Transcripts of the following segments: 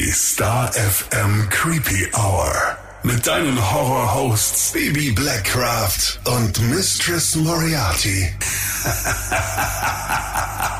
Die Star FM Creepy Hour. Mit deinen Horror-Hosts Baby Blackcraft und Mistress Moriarty.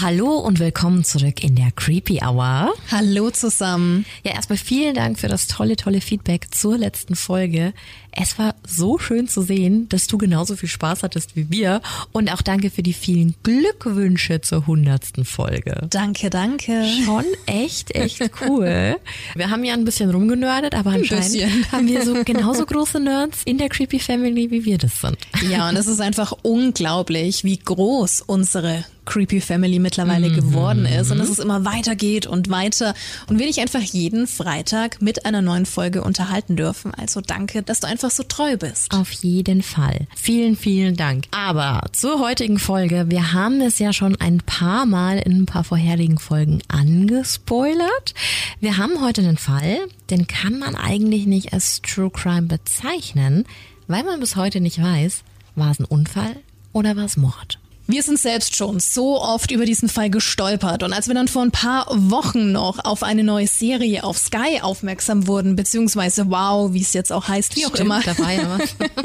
Hallo und willkommen zurück in der Creepy Hour. Hallo zusammen. Ja, erstmal vielen Dank für das tolle, tolle Feedback zur letzten Folge. Es war so schön zu sehen, dass du genauso viel Spaß hattest wie wir. Und auch danke für die vielen Glückwünsche zur hundertsten Folge. Danke, danke. Schon echt, echt cool. Wir haben ja ein bisschen rumgenördet, aber anscheinend haben wir so genauso große Nerds in der Creepy Family, wie wir das sind. Ja, und es ist einfach unglaublich, wie groß unsere Creepy Family mittlerweile Mhm. geworden ist und dass es immer weitergeht und weiter und wir dich einfach jeden Freitag mit einer neuen Folge unterhalten dürfen. Also danke, dass du einfach so treu bist. Auf jeden Fall. Vielen, vielen Dank. Aber zur heutigen Folge, wir haben es ja schon ein paar Mal in ein paar vorherigen Folgen angespoilert. Wir haben heute einen Fall, den kann man eigentlich nicht als True Crime bezeichnen, weil man bis heute nicht weiß, war es ein Unfall oder war es Mord. Wir sind selbst schon so oft über diesen Fall gestolpert und als wir dann vor ein paar Wochen noch auf eine neue Serie auf Sky aufmerksam wurden, beziehungsweise wow, wie es jetzt auch heißt, wie auch immer, Da war ja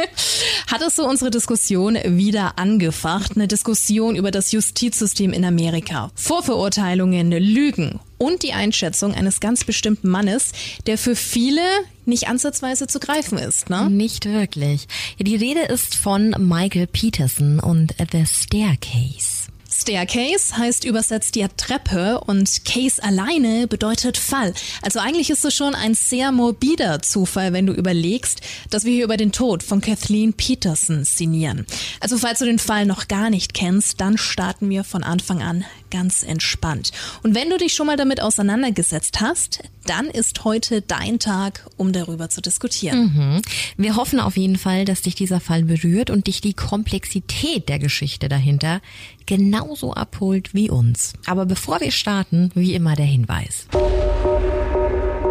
hat es so unsere Diskussion wieder angefacht. Eine Diskussion über das Justizsystem in Amerika. Vorverurteilungen, Lügen und die Einschätzung eines ganz bestimmten Mannes, der für viele nicht ansatzweise zu greifen ist. Ne? Nicht wirklich. Ja, die Rede ist von Michael Peterson und The Staircase. Staircase heißt übersetzt ja Treppe und Case alleine bedeutet Fall. Also eigentlich ist es schon ein sehr morbider Zufall, wenn du überlegst, dass wir hier über den Tod von Kathleen Peterson sinnieren. Also falls du den Fall noch gar nicht kennst, dann starten wir von Anfang an ganz entspannt. Und wenn du dich schon mal damit auseinandergesetzt hast, dann ist heute dein Tag, um darüber zu diskutieren. Mhm. Wir hoffen auf jeden Fall, dass dich dieser Fall berührt und dich die Komplexität der Geschichte dahinter genauso abholt wie uns. Aber bevor wir starten, wie immer der Hinweis.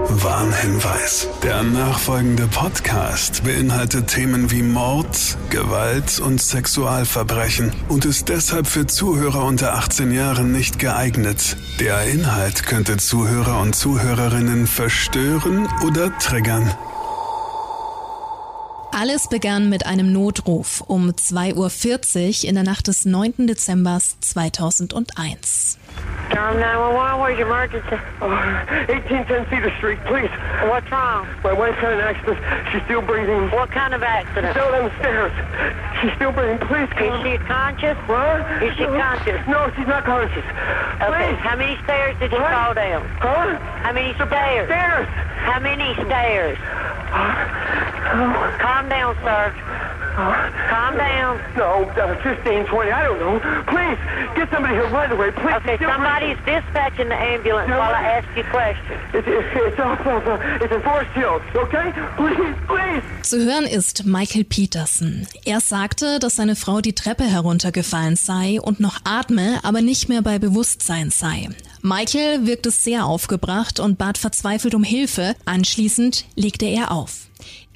Warnhinweis. Der nachfolgende Podcast beinhaltet Themen wie Mord, Gewalt und Sexualverbrechen und ist deshalb für Zuhörer unter 18 Jahren nicht geeignet. Der Inhalt könnte Zuhörer und Zuhörerinnen verstören oder triggern. Alles begann mit einem Notruf um 2.40 Uhr in der Nacht des 9. Dezember 2001. Tom 911, where's your emergency? Oh, 1810 Cedar Street, please. What's wrong? My wife had an accident. She's still breathing. What kind of accident? Down on the stairs. She's still breathing. Please Is come. she conscious? What? Is she conscious? No, she's not conscious. Okay, Please. how many stairs did you fall down? Huh? How many stairs? Stairs. How many stairs? Calm down, sir. Calm down. No, uh, 15, 20, I don't know. Please, get somebody here right away. Please. Okay, somebody's dispatching the ambulance No. while I ask you questions. it's off of, uh, it's in Forest Hills, okay? Please, please. Zu hören ist Michael Peterson. Er sagte, dass seine Frau die Treppe heruntergefallen sei und noch atme, aber nicht mehr bei Bewusstsein sei. Michael wirkte sehr aufgebracht und bat verzweifelt um Hilfe. Anschließend legte er auf.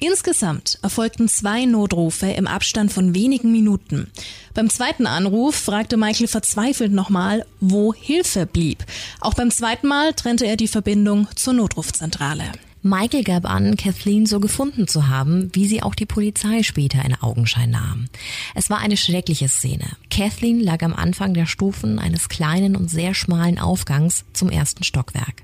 Insgesamt erfolgten zwei Notrufe im Abstand von wenigen Minuten. Beim zweiten Anruf fragte Michael verzweifelt nochmal, wo Hilfe blieb. Auch beim zweiten Mal trennte er die Verbindung zur Notrufzentrale. Michael gab an, Kathleen so gefunden zu haben, wie sie auch die Polizei später in Augenschein nahm. Es war eine schreckliche Szene. Kathleen lag am Anfang der Stufen eines kleinen und sehr schmalen Aufgangs zum ersten Stockwerk.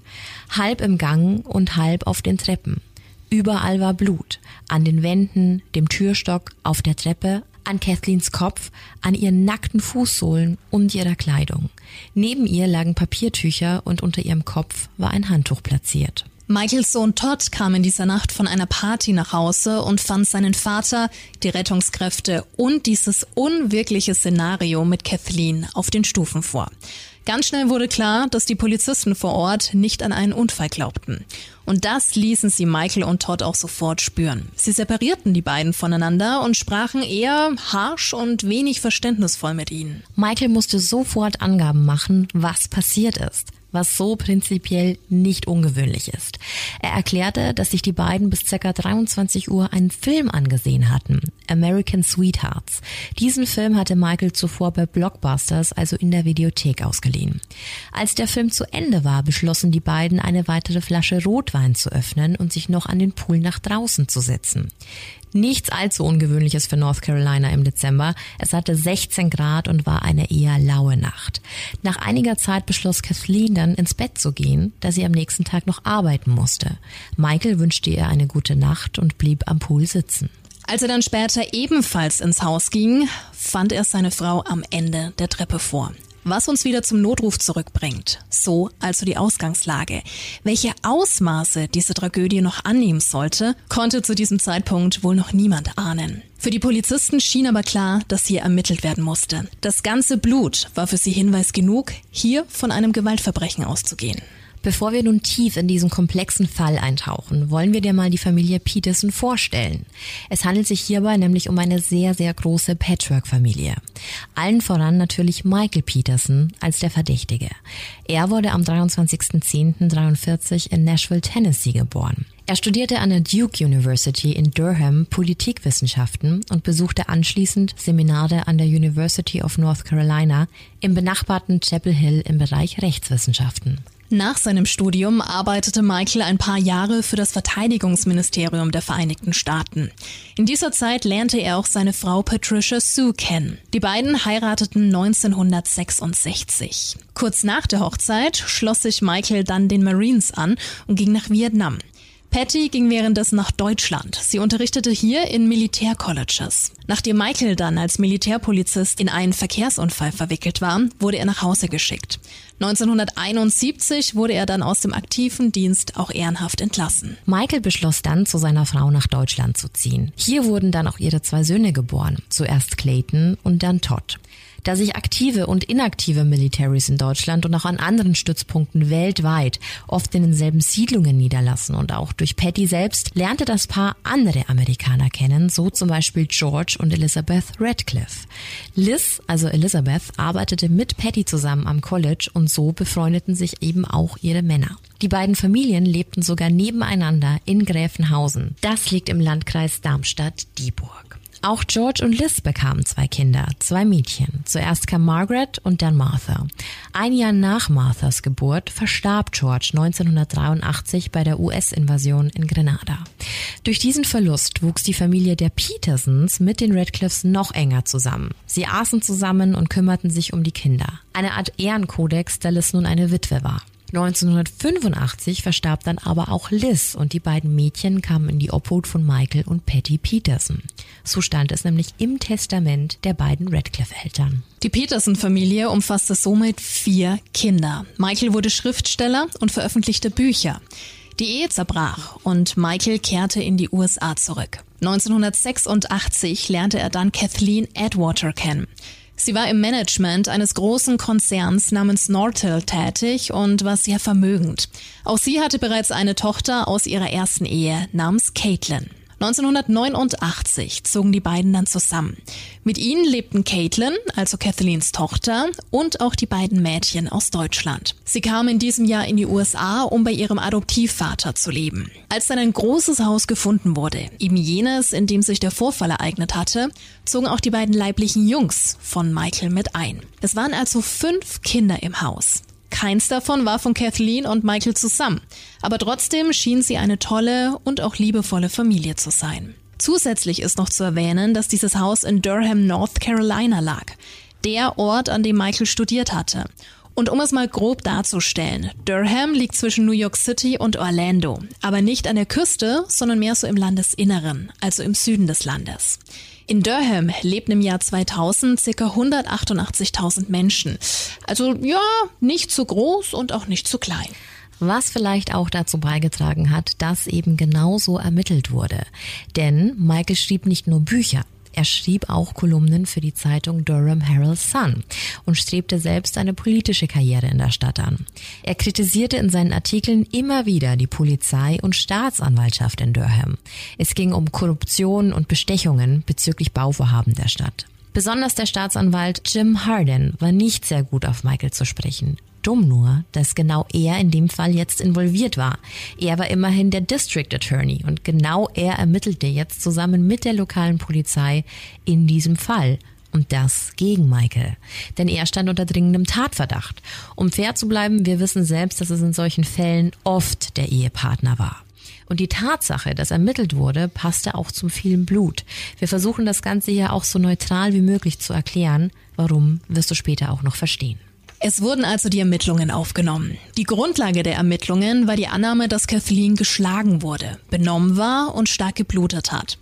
Halb im Gang und halb auf den Treppen. Überall war Blut. An den Wänden, dem Türstock, auf der Treppe, an Kathleens Kopf, an ihren nackten Fußsohlen und ihrer Kleidung. Neben ihr lagen Papiertücher und unter ihrem Kopf war ein Handtuch platziert. Michaels Sohn Todd kam in dieser Nacht von einer Party nach Hause und fand seinen Vater, die Rettungskräfte und dieses unwirkliche Szenario mit Kathleen auf den Stufen vor. Ganz schnell wurde klar, dass die Polizisten vor Ort nicht an einen Unfall glaubten. Und das ließen sie Michael und Todd auch sofort spüren. Sie separierten die beiden voneinander und sprachen eher harsch und wenig verständnisvoll mit ihnen. Michael musste sofort Angaben machen, was passiert ist. Was so prinzipiell nicht ungewöhnlich ist. Er erklärte, dass sich die beiden bis ca. 23 Uhr einen Film angesehen hatten, American Sweethearts. Diesen Film hatte Michael zuvor bei Blockbusters, also in der Videothek, ausgeliehen. Als der Film zu Ende war, beschlossen die beiden, eine weitere Flasche Rotwein zu öffnen und sich noch an den Pool nach draußen zu setzen. Nichts allzu ungewöhnliches für North Carolina im Dezember. Es hatte 16 Grad und war eine eher laue Nacht. Nach einiger Zeit beschloss Kathleen dann ins Bett zu gehen, da sie am nächsten Tag noch arbeiten musste. Michael wünschte ihr eine gute Nacht und blieb am Pool sitzen. Als er dann später ebenfalls ins Haus ging, fand er seine Frau am Ende der Treppe vor. Was uns wieder zum Notruf zurückbringt. So also die Ausgangslage. Welche Ausmaße diese Tragödie noch annehmen sollte, konnte zu diesem Zeitpunkt wohl noch niemand ahnen. Für die Polizisten schien aber klar, dass hier ermittelt werden musste. Das ganze Blut war für sie Hinweis genug, hier von einem Gewaltverbrechen auszugehen. Bevor wir nun tief in diesen komplexen Fall eintauchen, wollen wir dir mal die Familie Peterson vorstellen. Es handelt sich hierbei nämlich um eine sehr, sehr große Patchwork-Familie. Allen voran natürlich Michael Peterson als der Verdächtige. Er wurde am 23.10.43 in Nashville, Tennessee geboren. Er studierte an der Duke University in Durham Politikwissenschaften und besuchte anschließend Seminare an der University of North Carolina im benachbarten Chapel Hill im Bereich Rechtswissenschaften. Nach seinem Studium arbeitete Michael ein paar Jahre für das Verteidigungsministerium der Vereinigten Staaten. In dieser Zeit lernte er auch seine Frau Patricia Sue kennen. Die beiden heirateten 1966. Kurz nach der Hochzeit schloss sich Michael dann den Marines an und ging nach Vietnam. Patty ging währenddessen nach Deutschland. Sie unterrichtete hier in Militärcolleges. Nachdem Michael dann als Militärpolizist in einen Verkehrsunfall verwickelt war, wurde er nach Hause geschickt. 1971 wurde er dann aus dem aktiven Dienst auch ehrenhaft entlassen. Michael beschloss dann, zu seiner Frau nach Deutschland zu ziehen. Hier wurden dann auch ihre zwei Söhne geboren. Zuerst Clayton und dann Todd. Da sich aktive und inaktive Militaries in Deutschland und auch an anderen Stützpunkten weltweit oft in denselben Siedlungen niederlassen und auch durch Patty selbst lernte das Paar andere Amerikaner kennen, so zum Beispiel George und Elizabeth Radcliffe. Liz, also Elizabeth, arbeitete mit Patty zusammen am College und so befreundeten sich eben auch ihre Männer. Die beiden Familien lebten sogar nebeneinander in Gräfenhausen. Das liegt im Landkreis Darmstadt-Dieburg. Auch George und Liz bekamen zwei Kinder, zwei Mädchen. Zuerst kam Margaret und dann Martha. Ein Jahr nach Marthas Geburt verstarb George 1983 bei der US-Invasion in Grenada. Durch diesen Verlust wuchs die Familie der Petersons mit den Radcliffes noch enger zusammen. Sie aßen zusammen und kümmerten sich um die Kinder. Eine Art Ehrenkodex, da Liz nun eine Witwe war. 1985 verstarb dann aber auch Liz und die beiden Mädchen kamen in die Obhut von Michael und Patty Peterson. So stand es nämlich im Testament der beiden Radcliffe-Eltern. Die Peterson-Familie umfasste somit vier Kinder. Michael wurde Schriftsteller und veröffentlichte Bücher. Die Ehe zerbrach und Michael kehrte in die USA zurück. 1986 lernte er dann Kathleen Edwater kennen. Sie war im Management eines großen Konzerns namens Nortel tätig und war sehr vermögend. Auch sie hatte bereits eine Tochter aus ihrer ersten Ehe namens Caitlin. 1989 zogen die beiden dann zusammen. Mit ihnen lebten Caitlin, also Kathleens Tochter, und auch die beiden Mädchen aus Deutschland. Sie kamen in diesem Jahr in die USA, um bei ihrem Adoptivvater zu leben. Als dann ein großes Haus gefunden wurde, eben jenes, in dem sich der Vorfall ereignet hatte, zogen auch die beiden leiblichen Jungs von Michael mit ein. Es waren also fünf Kinder im Haus. Keins davon war von Kathleen und Michael zusammen, aber trotzdem schien sie eine tolle und auch liebevolle Familie zu sein. Zusätzlich ist noch zu erwähnen, dass dieses Haus in Durham, North Carolina lag, der Ort, an dem Michael studiert hatte. Und um es mal grob darzustellen, Durham liegt zwischen New York City und Orlando, aber nicht an der Küste, sondern mehr so im Landesinneren, also im Süden des Landes. In Durham lebten im Jahr 2000 ca. 188.000 Menschen. Also ja, nicht zu groß und auch nicht zu klein was vielleicht auch dazu beigetragen hat, dass eben genauso ermittelt wurde. Denn Michael schrieb nicht nur Bücher, er schrieb auch Kolumnen für die Zeitung Durham Herald Sun und strebte selbst eine politische Karriere in der Stadt an. Er kritisierte in seinen Artikeln immer wieder die Polizei und Staatsanwaltschaft in Durham. Es ging um Korruption und Bestechungen bezüglich Bauvorhaben der Stadt. Besonders der Staatsanwalt Jim Harden war nicht sehr gut auf Michael zu sprechen. Dumm nur, dass genau er in dem Fall jetzt involviert war. Er war immerhin der District Attorney und genau er ermittelte jetzt zusammen mit der lokalen Polizei in diesem Fall. Und das gegen Michael. Denn er stand unter dringendem Tatverdacht. Um fair zu bleiben, wir wissen selbst, dass es in solchen Fällen oft der Ehepartner war. Und die Tatsache, dass ermittelt wurde, passte auch zum vielen Blut. Wir versuchen das Ganze hier auch so neutral wie möglich zu erklären. Warum, wirst du später auch noch verstehen. Es wurden also die Ermittlungen aufgenommen. Die Grundlage der Ermittlungen war die Annahme, dass Kathleen geschlagen wurde, benommen war und stark geblutet hat.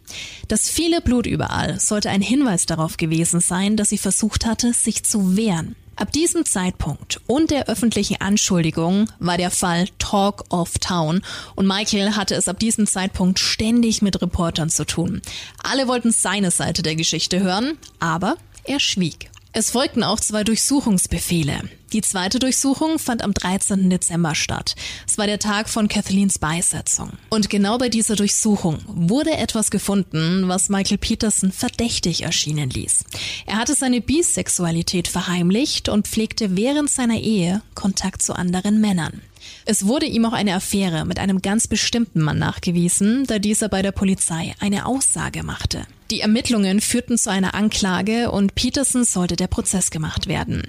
Das viele Blut überall sollte ein Hinweis darauf gewesen sein, dass sie versucht hatte, sich zu wehren. Ab diesem Zeitpunkt und der öffentlichen Anschuldigung war der Fall Talk of Town und Michael hatte es ab diesem Zeitpunkt ständig mit Reportern zu tun. Alle wollten seine Seite der Geschichte hören, aber er schwieg. Es folgten auch zwei Durchsuchungsbefehle. Die zweite Durchsuchung fand am 13. Dezember statt. Es war der Tag von Kathleens Beisetzung. Und genau bei dieser Durchsuchung wurde etwas gefunden, was Michael Peterson verdächtig erschienen ließ. Er hatte seine Bisexualität verheimlicht und pflegte während seiner Ehe Kontakt zu anderen Männern. Es wurde ihm auch eine Affäre mit einem ganz bestimmten Mann nachgewiesen, da dieser bei der Polizei eine Aussage machte. Die Ermittlungen führten zu einer Anklage und Peterson sollte der Prozess gemacht werden.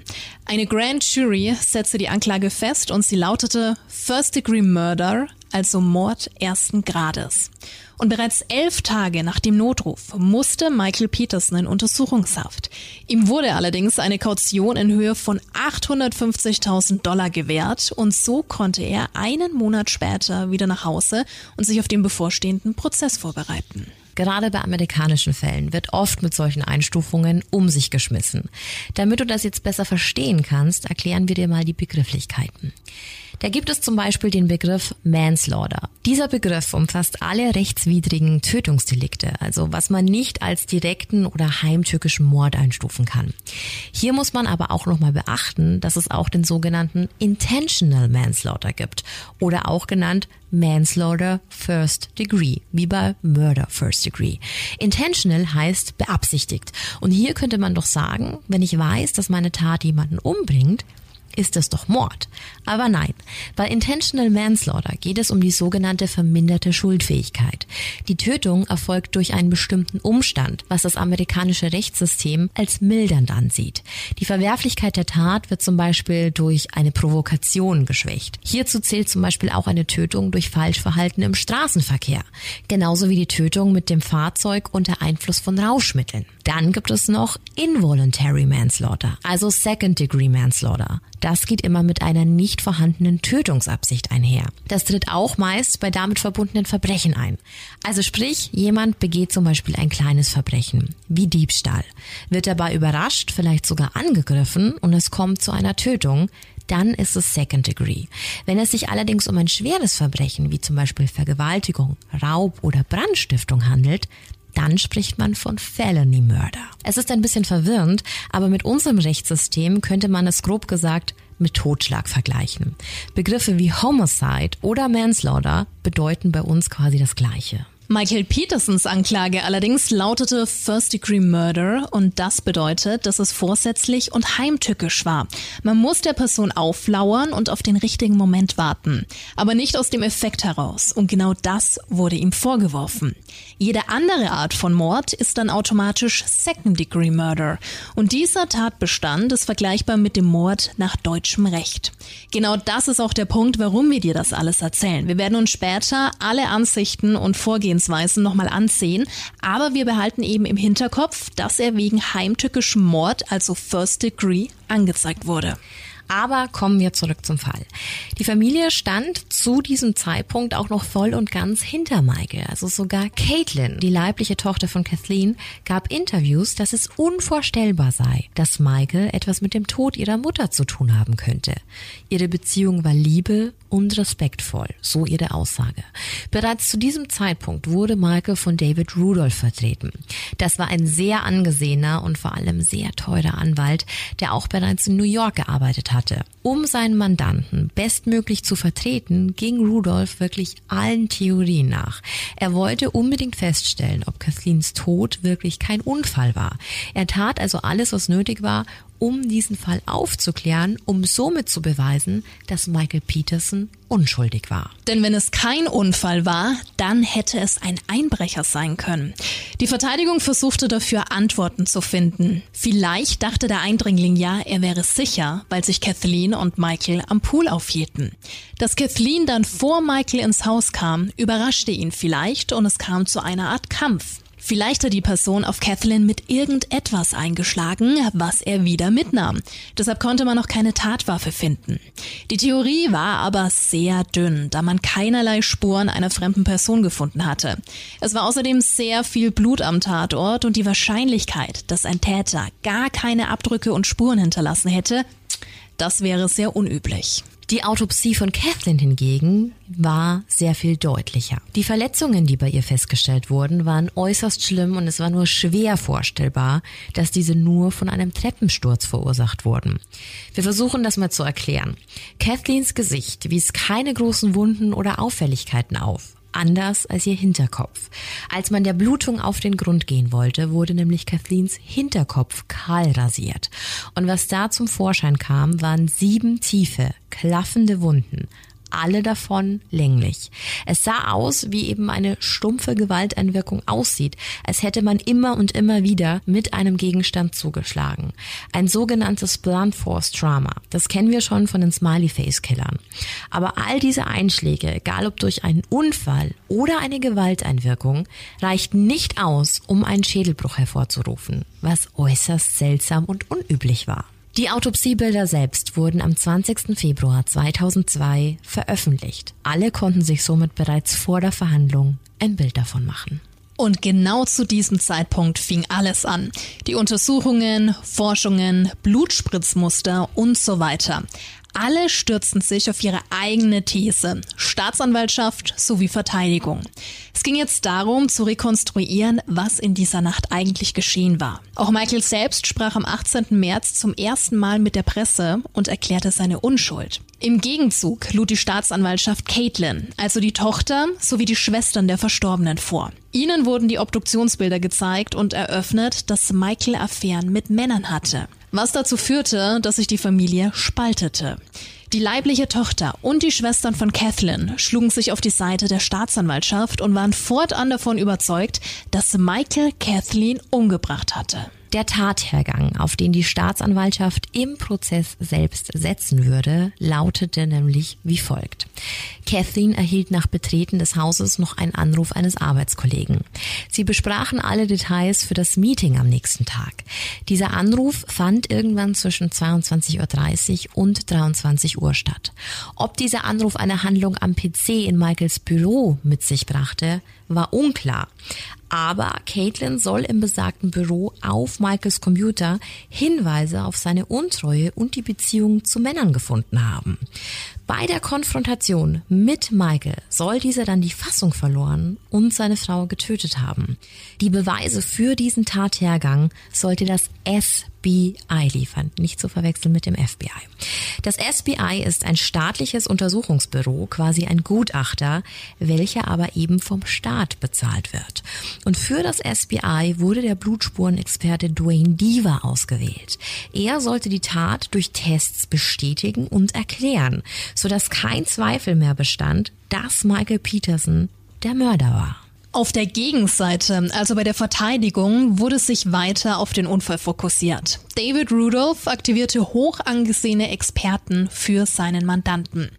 Eine Grand Jury setzte die Anklage fest und sie lautete First Degree Murder, also Mord ersten Grades. Und bereits elf Tage nach dem Notruf musste Michael Peterson in Untersuchungshaft. Ihm wurde allerdings eine Kaution in Höhe von 850.000 Dollar gewährt und so konnte er einen Monat später wieder nach Hause und sich auf den bevorstehenden Prozess vorbereiten. Gerade bei amerikanischen Fällen wird oft mit solchen Einstufungen um sich geschmissen. Damit du das jetzt besser verstehen kannst, erklären wir dir mal die Begrifflichkeiten. Da gibt es zum Beispiel den Begriff Manslaughter. Dieser Begriff umfasst alle rechtswidrigen Tötungsdelikte, also was man nicht als direkten oder heimtückischen Mord einstufen kann. Hier muss man aber auch nochmal beachten, dass es auch den sogenannten Intentional Manslaughter gibt oder auch genannt Manslaughter First Degree, wie bei Murder First Degree. Intentional heißt beabsichtigt. Und hier könnte man doch sagen, wenn ich weiß, dass meine Tat jemanden umbringt, ist es doch Mord. Aber nein, bei Intentional Manslaughter geht es um die sogenannte verminderte Schuldfähigkeit. Die Tötung erfolgt durch einen bestimmten Umstand, was das amerikanische Rechtssystem als mildernd ansieht. Die Verwerflichkeit der Tat wird zum Beispiel durch eine Provokation geschwächt. Hierzu zählt zum Beispiel auch eine Tötung durch Falschverhalten im Straßenverkehr. Genauso wie die Tötung mit dem Fahrzeug unter Einfluss von Rauschmitteln. Dann gibt es noch Involuntary Manslaughter, also Second Degree Manslaughter. Das geht immer mit einer nicht vorhandenen Tötungsabsicht einher. Das tritt auch meist bei damit verbundenen Verbrechen ein. Also sprich, jemand begeht zum Beispiel ein kleines Verbrechen, wie Diebstahl, wird dabei überrascht, vielleicht sogar angegriffen und es kommt zu einer Tötung, dann ist es Second Degree. Wenn es sich allerdings um ein schweres Verbrechen, wie zum Beispiel Vergewaltigung, Raub oder Brandstiftung handelt, dann spricht man von Felony Murder. Es ist ein bisschen verwirrend, aber mit unserem Rechtssystem könnte man es grob gesagt mit Totschlag vergleichen. Begriffe wie Homicide oder Manslaughter bedeuten bei uns quasi das Gleiche. Michael Petersons Anklage allerdings lautete First Degree Murder und das bedeutet, dass es vorsätzlich und heimtückisch war. Man muss der Person auflauern und auf den richtigen Moment warten, aber nicht aus dem Effekt heraus und genau das wurde ihm vorgeworfen. Jede andere Art von Mord ist dann automatisch Second Degree Murder und dieser Tatbestand ist vergleichbar mit dem Mord nach deutschem Recht. Genau das ist auch der Punkt, warum wir dir das alles erzählen. Wir werden uns später alle Ansichten und Vorgehen Vorgehensweisen nochmal ansehen, aber wir behalten eben im Hinterkopf, dass er wegen heimtückischem Mord, also First Degree, angezeigt wurde. Aber kommen wir zurück zum Fall. Die Familie stand zu diesem Zeitpunkt auch noch voll und ganz hinter Michael. Also sogar Caitlin, die leibliche Tochter von Kathleen, gab Interviews, dass es unvorstellbar sei, dass Michael etwas mit dem Tod ihrer Mutter zu tun haben könnte. Ihre Beziehung war Liebe und respektvoll, so ihre Aussage. Bereits zu diesem Zeitpunkt wurde Michael von David Rudolph vertreten. Das war ein sehr angesehener und vor allem sehr teurer Anwalt, der auch bereits in New York gearbeitet hat hatte. Um seinen Mandanten bestmöglich zu vertreten, ging Rudolph wirklich allen Theorien nach. Er wollte unbedingt feststellen, ob Kathleens Tod wirklich kein Unfall war. Er tat also alles, was nötig war, um diesen Fall aufzuklären, um somit zu beweisen, dass Michael Peterson unschuldig war. Denn wenn es kein Unfall war, dann hätte es ein Einbrecher sein können. Die Verteidigung versuchte dafür Antworten zu finden. Vielleicht dachte der Eindringling ja, er wäre sicher, weil sich Kathleen und Michael am Pool aufhielten. Dass Kathleen dann vor Michael ins Haus kam, überraschte ihn vielleicht und es kam zu einer Art Kampf. Vielleicht hat die Person auf Kathleen mit irgendetwas eingeschlagen, was er wieder mitnahm. Deshalb konnte man noch keine Tatwaffe finden. Die Theorie war aber sehr dünn, da man keinerlei Spuren einer fremden Person gefunden hatte. Es war außerdem sehr viel Blut am Tatort und die Wahrscheinlichkeit, dass ein Täter gar keine Abdrücke und Spuren hinterlassen hätte, das wäre sehr unüblich. Die Autopsie von Kathleen hingegen war sehr viel deutlicher. Die Verletzungen, die bei ihr festgestellt wurden, waren äußerst schlimm und es war nur schwer vorstellbar, dass diese nur von einem Treppensturz verursacht wurden. Wir versuchen das mal zu erklären. Kathleens Gesicht wies keine großen Wunden oder Auffälligkeiten auf anders als ihr Hinterkopf. Als man der Blutung auf den Grund gehen wollte, wurde nämlich Kathleens Hinterkopf kahl rasiert. Und was da zum Vorschein kam, waren sieben tiefe, klaffende Wunden, alle davon länglich. Es sah aus, wie eben eine stumpfe Gewalteinwirkung aussieht, als hätte man immer und immer wieder mit einem Gegenstand zugeschlagen. Ein sogenanntes Blunt Force Trauma. Das kennen wir schon von den Smiley Face Killern. Aber all diese Einschläge, egal ob durch einen Unfall oder eine Gewalteinwirkung, reichten nicht aus, um einen Schädelbruch hervorzurufen, was äußerst seltsam und unüblich war. Die Autopsiebilder selbst wurden am 20. Februar 2002 veröffentlicht. Alle konnten sich somit bereits vor der Verhandlung ein Bild davon machen. Und genau zu diesem Zeitpunkt fing alles an. Die Untersuchungen, Forschungen, Blutspritzmuster und so weiter. Alle stürzten sich auf ihre eigene These, Staatsanwaltschaft sowie Verteidigung. Es ging jetzt darum, zu rekonstruieren, was in dieser Nacht eigentlich geschehen war. Auch Michael selbst sprach am 18. März zum ersten Mal mit der Presse und erklärte seine Unschuld. Im Gegenzug lud die Staatsanwaltschaft Caitlin, also die Tochter sowie die Schwestern der Verstorbenen vor. Ihnen wurden die Obduktionsbilder gezeigt und eröffnet, dass Michael Affären mit Männern hatte was dazu führte, dass sich die Familie spaltete. Die leibliche Tochter und die Schwestern von Kathleen schlugen sich auf die Seite der Staatsanwaltschaft und waren fortan davon überzeugt, dass Michael Kathleen umgebracht hatte. Der Tathergang, auf den die Staatsanwaltschaft im Prozess selbst setzen würde, lautete nämlich wie folgt. Kathleen erhielt nach Betreten des Hauses noch einen Anruf eines Arbeitskollegen. Sie besprachen alle Details für das Meeting am nächsten Tag. Dieser Anruf fand irgendwann zwischen 22.30 Uhr und 23 Uhr statt. Ob dieser Anruf eine Handlung am PC in Michaels Büro mit sich brachte, war unklar. Aber Caitlin soll im besagten Büro auf Michaels Computer Hinweise auf seine Untreue und die Beziehung zu Männern gefunden haben. Bei der Konfrontation mit Michael soll dieser dann die Fassung verloren und seine Frau getötet haben. Die Beweise für diesen Tathergang sollte das FBI liefern, nicht zu verwechseln mit dem FBI. Das FBI ist ein staatliches Untersuchungsbüro, quasi ein Gutachter, welcher aber eben vom Staat bezahlt wird. Und für das FBI wurde der Blutspurenexperte Dwayne Deaver ausgewählt. Er sollte die Tat durch Tests bestätigen und erklären, sodass kein Zweifel mehr bestand, dass Michael Peterson der Mörder war. Auf der Gegenseite, also bei der Verteidigung, wurde sich weiter auf den Unfall fokussiert. David Rudolph aktivierte hoch angesehene Experten für seinen Mandanten.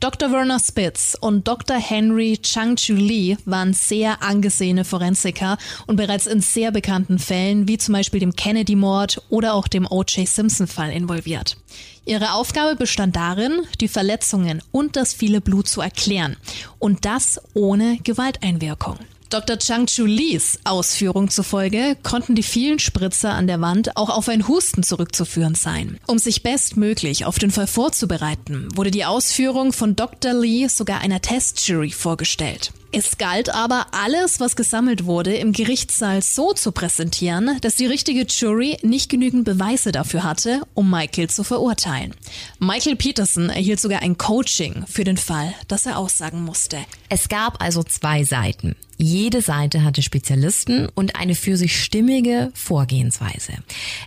Dr. Werner Spitz und Dr. Henry Chang-Chu Lee waren sehr angesehene Forensiker und bereits in sehr bekannten Fällen wie zum Beispiel dem Kennedy-Mord oder auch dem O.J. Simpson-Fall involviert. Ihre Aufgabe bestand darin, die Verletzungen und das viele Blut zu erklären. Und das ohne Gewalteinwirkung. Dr. Chang Chu Lees Ausführung zufolge konnten die vielen Spritzer an der Wand auch auf ein Husten zurückzuführen sein. Um sich bestmöglich auf den Fall vorzubereiten, wurde die Ausführung von Dr. Lee sogar einer Testjury vorgestellt. Es galt aber, alles, was gesammelt wurde, im Gerichtssaal so zu präsentieren, dass die richtige Jury nicht genügend Beweise dafür hatte, um Michael zu verurteilen. Michael Peterson erhielt sogar ein Coaching für den Fall, dass er aussagen musste. Es gab also zwei Seiten. Jede Seite hatte Spezialisten und eine für sich stimmige Vorgehensweise.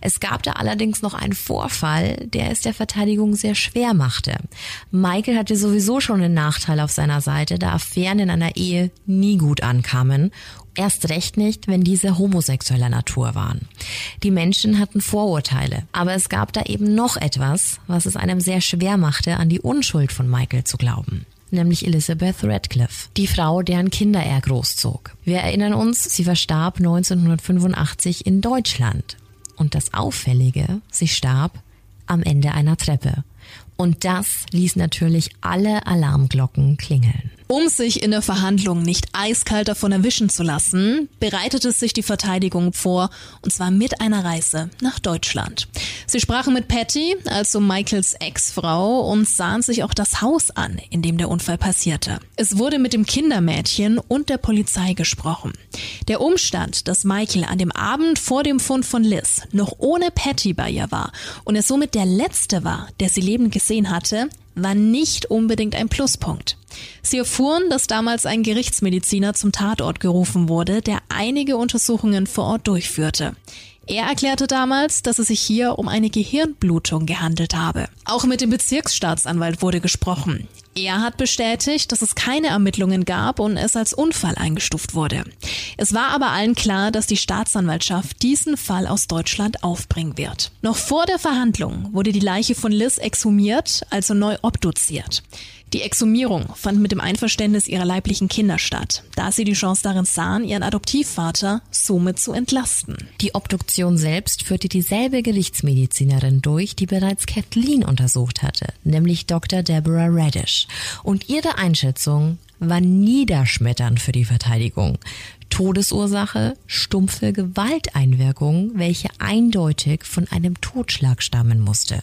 Es gab da allerdings noch einen Vorfall, der es der Verteidigung sehr schwer machte. Michael hatte sowieso schon einen Nachteil auf seiner Seite, da Affären in einer Ehe nie gut ankamen Erst recht nicht, wenn diese homosexueller Natur waren. Die Menschen hatten Vorurteile, aber es gab da eben noch etwas, was es einem sehr schwer machte, an die Unschuld von Michael zu glauben nämlich Elizabeth Radcliffe, die Frau, deren Kinder er großzog. Wir erinnern uns, sie verstarb 1985 in Deutschland. Und das Auffällige, sie starb am Ende einer Treppe. Und das ließ natürlich alle Alarmglocken klingeln. Um sich in der Verhandlung nicht eiskalt davon erwischen zu lassen, bereitete sich die Verteidigung vor, und zwar mit einer Reise nach Deutschland. Sie sprachen mit Patty, also Michaels Ex-Frau, und sahen sich auch das Haus an, in dem der Unfall passierte. Es wurde mit dem Kindermädchen und der Polizei gesprochen. Der Umstand, dass Michael an dem Abend vor dem Fund von Liz noch ohne Patty bei ihr war und er somit der Letzte war, der sie lebend gesehen hatte, war nicht unbedingt ein Pluspunkt. Sie erfuhren, dass damals ein Gerichtsmediziner zum Tatort gerufen wurde, der einige Untersuchungen vor Ort durchführte. Er erklärte damals, dass es sich hier um eine Gehirnblutung gehandelt habe. Auch mit dem Bezirksstaatsanwalt wurde gesprochen. Er hat bestätigt, dass es keine Ermittlungen gab und es als Unfall eingestuft wurde. Es war aber allen klar, dass die Staatsanwaltschaft diesen Fall aus Deutschland aufbringen wird. Noch vor der Verhandlung wurde die Leiche von Liz exhumiert, also neu obduziert. Die Exhumierung fand mit dem Einverständnis ihrer leiblichen Kinder statt, da sie die Chance darin sahen, ihren Adoptivvater somit zu entlasten. Die Obduktion selbst führte dieselbe Gerichtsmedizinerin durch, die bereits Kathleen untersucht hatte, nämlich Dr. Deborah Radish. Und ihre Einschätzung war niederschmetternd für die Verteidigung. Todesursache stumpfe Gewalteinwirkung, welche eindeutig von einem Totschlag stammen musste.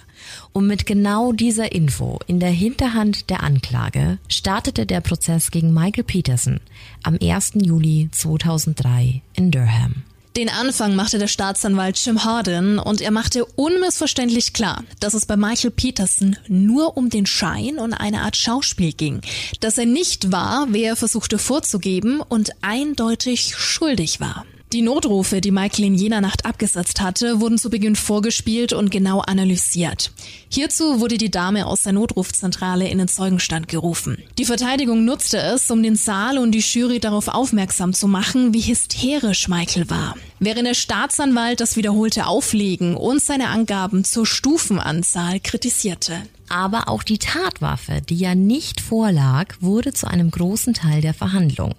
Und mit genau dieser Info in der Hinterhand der Anklage startete der Prozess gegen Michael Peterson am 1. Juli 2003 in Durham. Den Anfang machte der Staatsanwalt Jim Harden und er machte unmissverständlich klar, dass es bei Michael Peterson nur um den Schein und eine Art Schauspiel ging, dass er nicht war, wer er versuchte vorzugeben und eindeutig schuldig war. Die Notrufe, die Michael in jener Nacht abgesetzt hatte, wurden zu Beginn vorgespielt und genau analysiert. Hierzu wurde die Dame aus der Notrufzentrale in den Zeugenstand gerufen. Die Verteidigung nutzte es, um den Saal und die Jury darauf aufmerksam zu machen, wie hysterisch Michael war. Während der Staatsanwalt das wiederholte Auflegen und seine Angaben zur Stufenanzahl kritisierte. Aber auch die Tatwaffe, die ja nicht vorlag, wurde zu einem großen Teil der Verhandlung.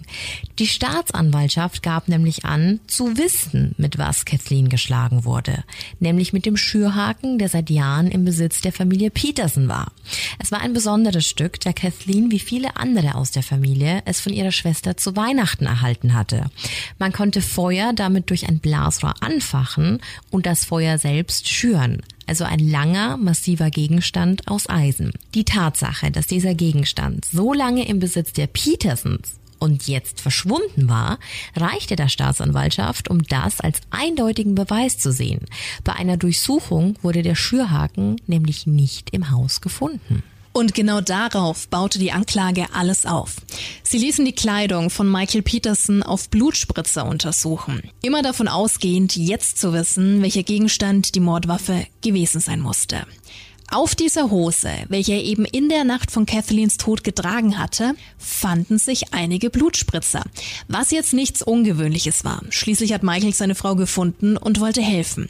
Die Staatsanwaltschaft gab nämlich an, zu wissen, mit was Kathleen geschlagen wurde. Nämlich mit dem Schürhaken, der seit Jahren im Besitz der Familie Peterson war. Es war ein besonderes Stück, da Kathleen wie viele andere aus der Familie es von ihrer Schwester zu Weihnachten erhalten hatte. Man konnte Feuer damit durch ein Blasrohr anfachen und das Feuer selbst schüren also ein langer, massiver Gegenstand aus Eisen. Die Tatsache, dass dieser Gegenstand so lange im Besitz der Petersons und jetzt verschwunden war, reichte der Staatsanwaltschaft, um das als eindeutigen Beweis zu sehen. Bei einer Durchsuchung wurde der Schürhaken nämlich nicht im Haus gefunden. Und genau darauf baute die Anklage alles auf. Sie ließen die Kleidung von Michael Peterson auf Blutspritzer untersuchen. Immer davon ausgehend, jetzt zu wissen, welcher Gegenstand die Mordwaffe gewesen sein musste. Auf dieser Hose, welche er eben in der Nacht von Kathleens Tod getragen hatte, fanden sich einige Blutspritzer, was jetzt nichts Ungewöhnliches war. Schließlich hat Michael seine Frau gefunden und wollte helfen.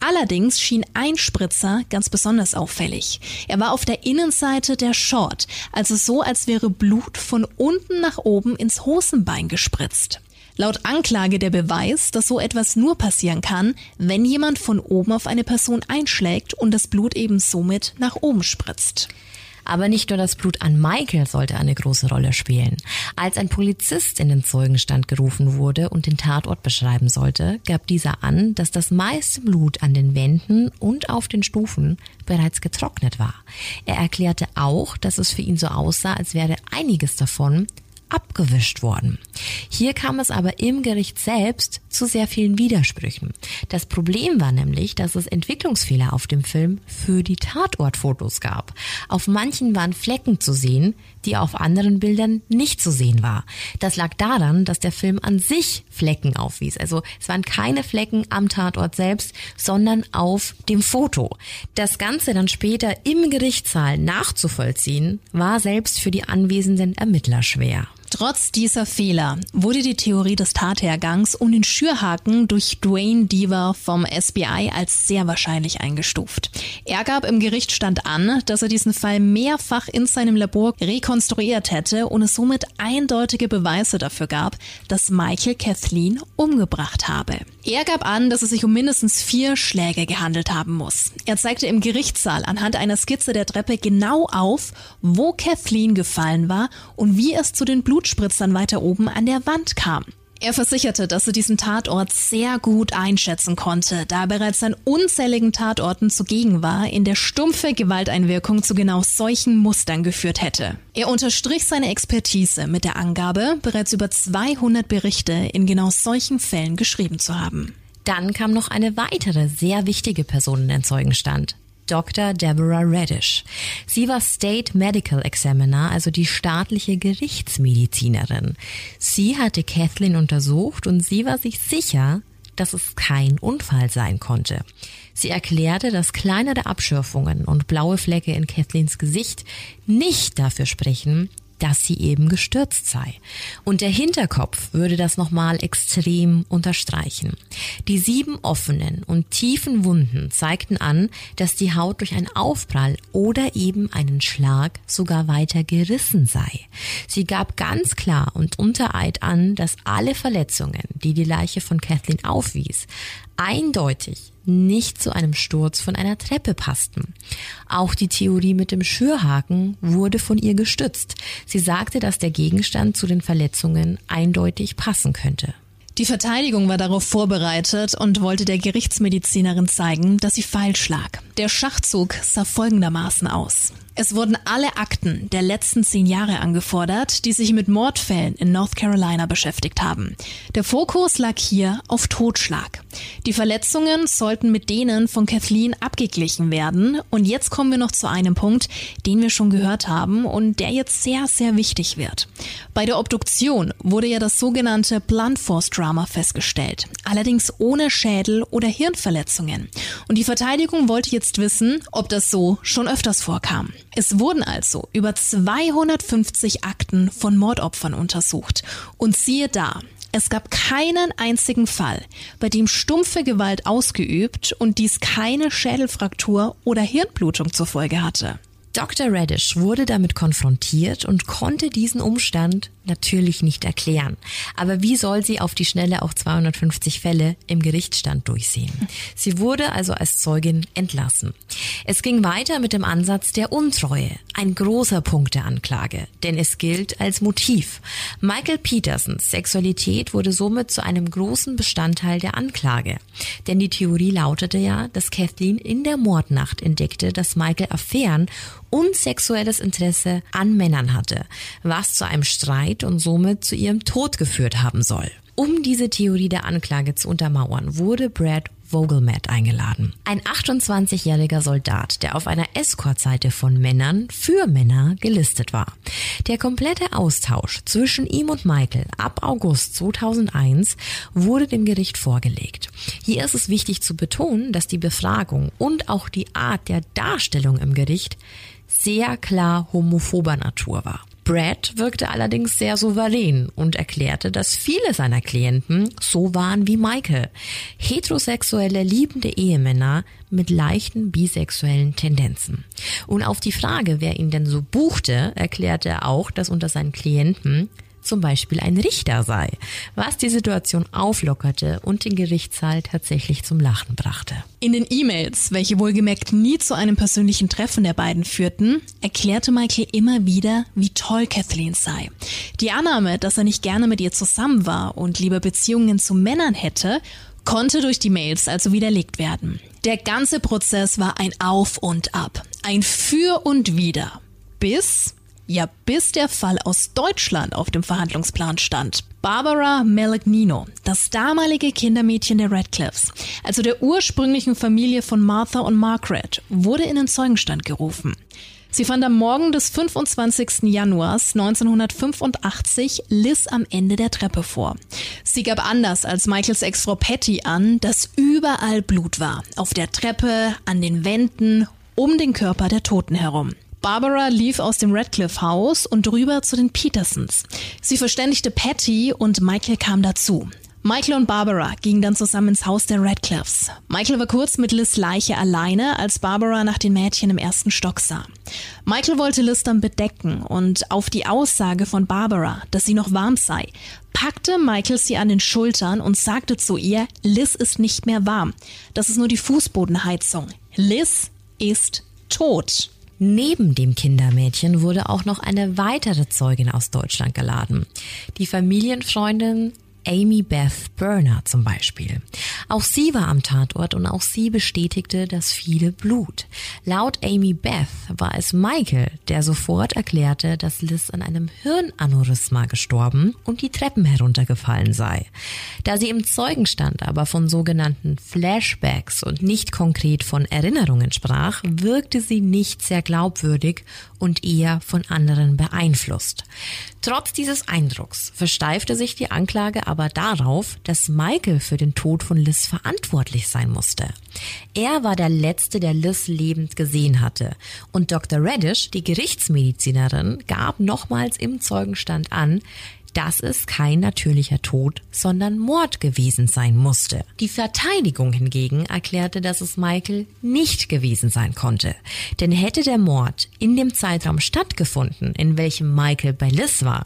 Allerdings schien ein Spritzer ganz besonders auffällig. Er war auf der Innenseite der Short, also so, als wäre Blut von unten nach oben ins Hosenbein gespritzt. Laut Anklage der Beweis, dass so etwas nur passieren kann, wenn jemand von oben auf eine Person einschlägt und das Blut eben somit nach oben spritzt. Aber nicht nur das Blut an Michael sollte eine große Rolle spielen. Als ein Polizist in den Zeugenstand gerufen wurde und den Tatort beschreiben sollte, gab dieser an, dass das meiste Blut an den Wänden und auf den Stufen bereits getrocknet war. Er erklärte auch, dass es für ihn so aussah, als wäre einiges davon abgewischt worden. Hier kam es aber im Gericht selbst zu sehr vielen Widersprüchen. Das Problem war nämlich, dass es Entwicklungsfehler auf dem Film für die Tatortfotos gab. Auf manchen waren Flecken zu sehen, die auf anderen Bildern nicht zu sehen war. Das lag daran, dass der Film an sich Flecken aufwies. Also es waren keine Flecken am Tatort selbst, sondern auf dem Foto. Das Ganze dann später im Gerichtssaal nachzuvollziehen, war selbst für die anwesenden Ermittler schwer. Trotz dieser Fehler wurde die Theorie des Tathergangs um den Schürhaken durch Dwayne Deaver vom SBI als sehr wahrscheinlich eingestuft. Er gab im Gerichtsstand an, dass er diesen Fall mehrfach in seinem Labor rekonstruiert hätte und es somit eindeutige Beweise dafür gab, dass Michael Kathleen umgebracht habe. Er gab an, dass es sich um mindestens vier Schläge gehandelt haben muss. Er zeigte im Gerichtssaal anhand einer Skizze der Treppe genau auf, wo Kathleen gefallen war und wie es zu den Blut Blutspritzern weiter oben an der Wand kam. Er versicherte, dass er diesen Tatort sehr gut einschätzen konnte, da er bereits an unzähligen Tatorten zugegen war, in der stumpfe Gewalteinwirkung zu genau solchen Mustern geführt hätte. Er unterstrich seine Expertise mit der Angabe, bereits über 200 Berichte in genau solchen Fällen geschrieben zu haben. Dann kam noch eine weitere sehr wichtige Person in den Zeugenstand. Dr. Deborah Radish. Sie war State Medical Examiner, also die staatliche Gerichtsmedizinerin. Sie hatte Kathleen untersucht und sie war sich sicher, dass es kein Unfall sein konnte. Sie erklärte, dass kleinere Abschürfungen und blaue Flecke in Kathleens Gesicht nicht dafür sprechen, dass sie eben gestürzt sei. Und der Hinterkopf würde das nochmal extrem unterstreichen. Die sieben offenen und tiefen Wunden zeigten an, dass die Haut durch einen Aufprall oder eben einen Schlag sogar weiter gerissen sei. Sie gab ganz klar und unter Eid an, dass alle Verletzungen, die die Leiche von Kathleen aufwies, eindeutig nicht zu einem Sturz von einer Treppe passten. Auch die Theorie mit dem Schürhaken wurde von ihr gestützt. Sie sagte, dass der Gegenstand zu den Verletzungen eindeutig passen könnte. Die Verteidigung war darauf vorbereitet und wollte der Gerichtsmedizinerin zeigen, dass sie falsch lag. Der Schachzug sah folgendermaßen aus. Es wurden alle Akten der letzten zehn Jahre angefordert, die sich mit Mordfällen in North Carolina beschäftigt haben. Der Fokus lag hier auf Totschlag. Die Verletzungen sollten mit denen von Kathleen abgeglichen werden. Und jetzt kommen wir noch zu einem Punkt, den wir schon gehört haben und der jetzt sehr, sehr wichtig wird. Bei der Obduktion wurde ja das sogenannte Blunt Force Drama festgestellt. Allerdings ohne Schädel oder Hirnverletzungen. Und die Verteidigung wollte jetzt wissen, ob das so schon öfters vorkam. Es wurden also über 250 Akten von Mordopfern untersucht. Und siehe da, es gab keinen einzigen Fall, bei dem stumpfe Gewalt ausgeübt und dies keine Schädelfraktur oder Hirnblutung zur Folge hatte. Dr. Radish wurde damit konfrontiert und konnte diesen Umstand natürlich nicht erklären. Aber wie soll sie auf die Schnelle auch 250 Fälle im Gerichtsstand durchsehen? Sie wurde also als Zeugin entlassen. Es ging weiter mit dem Ansatz der Untreue, ein großer Punkt der Anklage, denn es gilt als Motiv. Michael Petersons Sexualität wurde somit zu einem großen Bestandteil der Anklage. Denn die Theorie lautete ja, dass Kathleen in der Mordnacht entdeckte, dass Michael Affären und sexuelles Interesse an Männern hatte, was zu einem Streit und somit zu ihrem Tod geführt haben soll. Um diese Theorie der Anklage zu untermauern, wurde Brad Vogelmatt eingeladen. Ein 28-jähriger Soldat, der auf einer Escort-Seite von Männern für Männer gelistet war. Der komplette Austausch zwischen ihm und Michael ab August 2001 wurde dem Gericht vorgelegt. Hier ist es wichtig zu betonen, dass die Befragung und auch die Art der Darstellung im Gericht sehr klar homophober Natur war. Brad wirkte allerdings sehr souverän und erklärte, dass viele seiner Klienten so waren wie Michael. Heterosexuelle, liebende Ehemänner mit leichten bisexuellen Tendenzen. Und auf die Frage, wer ihn denn so buchte, erklärte er auch, dass unter seinen Klienten zum Beispiel ein Richter sei, was die Situation auflockerte und den Gerichtssaal tatsächlich zum Lachen brachte. In den E-Mails, welche wohlgemerkt nie zu einem persönlichen Treffen der beiden führten, erklärte Michael immer wieder, wie toll Kathleen sei. Die Annahme, dass er nicht gerne mit ihr zusammen war und lieber Beziehungen zu Männern hätte, konnte durch die Mails also widerlegt werden. Der ganze Prozess war ein Auf und Ab, ein Für und Wider. Bis Ja, bis der Fall aus Deutschland auf dem Verhandlungsplan stand. Barbara Melegnino, das damalige Kindermädchen der Radcliffes, also der ursprünglichen Familie von Martha und Margaret, wurde in den Zeugenstand gerufen. Sie fand am Morgen des 25. Januars 1985 Liz am Ende der Treppe vor. Sie gab anders als Michaels Ex-Frau Patty an, dass überall Blut war. Auf der Treppe, an den Wänden, um den Körper der Toten herum. Barbara lief aus dem Radcliffe-Haus und rüber zu den Petersons. Sie verständigte Patty und Michael kam dazu. Michael und Barbara gingen dann zusammen ins Haus der Radcliffes. Michael war kurz mit Liz Leiche alleine, als Barbara nach den Mädchen im ersten Stock sah. Michael wollte Liz dann bedecken und auf die Aussage von Barbara, dass sie noch warm sei, packte Michael sie an den Schultern und sagte zu ihr, Liz ist nicht mehr warm. Das ist nur die Fußbodenheizung. Liz ist tot. Neben dem Kindermädchen wurde auch noch eine weitere Zeugin aus Deutschland geladen. Die Familienfreundin Amy Beth Burner zum Beispiel. Auch sie war am Tatort und auch sie bestätigte das viele Blut. Laut Amy Beth war es Michael, der sofort erklärte, dass Liz an einem Hirnaneurysma gestorben und die Treppen heruntergefallen sei. Da sie im Zeugenstand aber von sogenannten Flashbacks und nicht konkret von Erinnerungen sprach, wirkte sie nicht sehr glaubwürdig und eher von anderen beeinflusst. Trotz dieses Eindrucks versteifte sich die Anklage aber darauf, dass Michael für den Tod von Liz verantwortlich sein musste. Er war der Letzte, der Liz lebend gesehen hatte. Und Dr. Reddish, die Gerichtsmedizinerin, gab nochmals im Zeugenstand an, dass es kein natürlicher Tod, sondern Mord gewesen sein musste. Die Verteidigung hingegen erklärte, dass es Michael nicht gewesen sein konnte. Denn hätte der Mord in dem Zeitraum stattgefunden, in welchem Michael bei Liz war,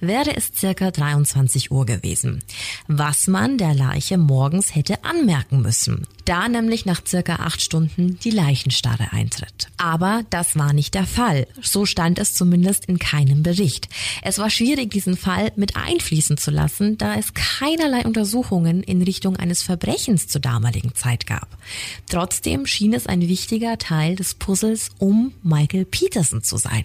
wäre es circa 23 Uhr gewesen. Was man der Leiche morgens hätte anmerken müssen da nämlich nach circa acht Stunden die Leichenstarre eintritt. Aber das war nicht der Fall. So stand es zumindest in keinem Bericht. Es war schwierig, diesen Fall mit einfließen zu lassen, da es keinerlei Untersuchungen in Richtung eines Verbrechens zur damaligen Zeit gab. Trotzdem schien es ein wichtiger Teil des Puzzles um Michael Peterson zu sein.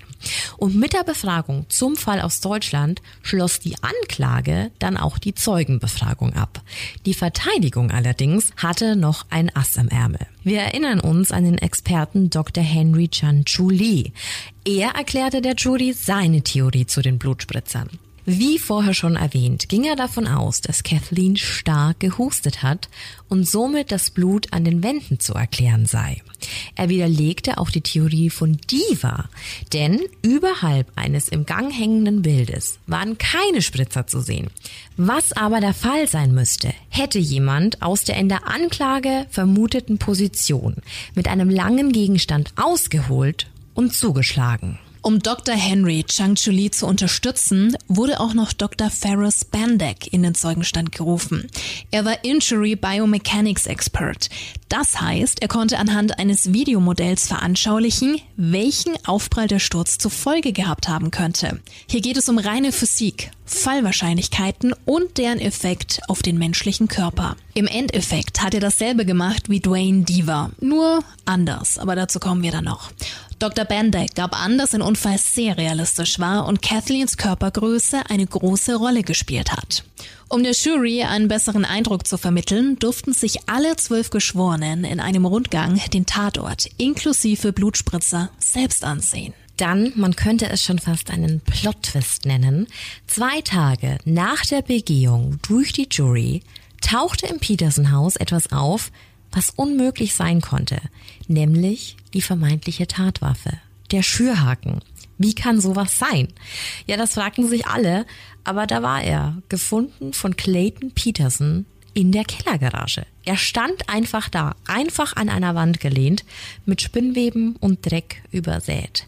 Und mit der Befragung zum Fall aus Deutschland schloss die Anklage dann auch die Zeugenbefragung ab. Die Verteidigung allerdings hatte noch ein Ass im Ärmel. Wir erinnern uns an den Experten Dr. Henry Chan Chu Lee. Er erklärte der Jury seine Theorie zu den Blutspritzern. Wie vorher schon erwähnt, ging er davon aus, dass Kathleen stark gehustet hat und somit das Blut an den Wänden zu erklären sei. Er widerlegte auch die Theorie von Diva, denn überhalb eines im Gang hängenden Bildes waren keine Spritzer zu sehen. Was aber der Fall sein müsste, hätte jemand aus der in der Anklage vermuteten Position mit einem langen Gegenstand ausgeholt und zugeschlagen. Um Dr. Henry Chang-Chuli zu unterstützen, wurde auch noch Dr. Ferris Bandek in den Zeugenstand gerufen. Er war Injury Biomechanics Expert. Das heißt, er konnte anhand eines Videomodells veranschaulichen, welchen Aufprall der Sturz zur Folge gehabt haben könnte. Hier geht es um reine Physik, Fallwahrscheinlichkeiten und deren Effekt auf den menschlichen Körper. Im Endeffekt hat er dasselbe gemacht wie Dwayne Deaver, nur anders, aber dazu kommen wir dann noch. Dr. Bandeck gab an, dass ein Unfall sehr realistisch war und Kathleens Körpergröße eine große Rolle gespielt hat. Um der Jury einen besseren Eindruck zu vermitteln, durften sich alle zwölf Geschworenen in einem Rundgang den Tatort inklusive Blutspritzer selbst ansehen. Dann, man könnte es schon fast einen Plot-Twist nennen, zwei Tage nach der Begehung durch die Jury tauchte im Peterson-Haus etwas auf, was unmöglich sein konnte, nämlich die vermeintliche Tatwaffe, der Schürhaken. Wie kann sowas sein? Ja, das fragten sich alle, aber da war er, gefunden von Clayton Peterson in der Kellergarage. Er stand einfach da, einfach an einer Wand gelehnt, mit Spinnweben und Dreck übersät.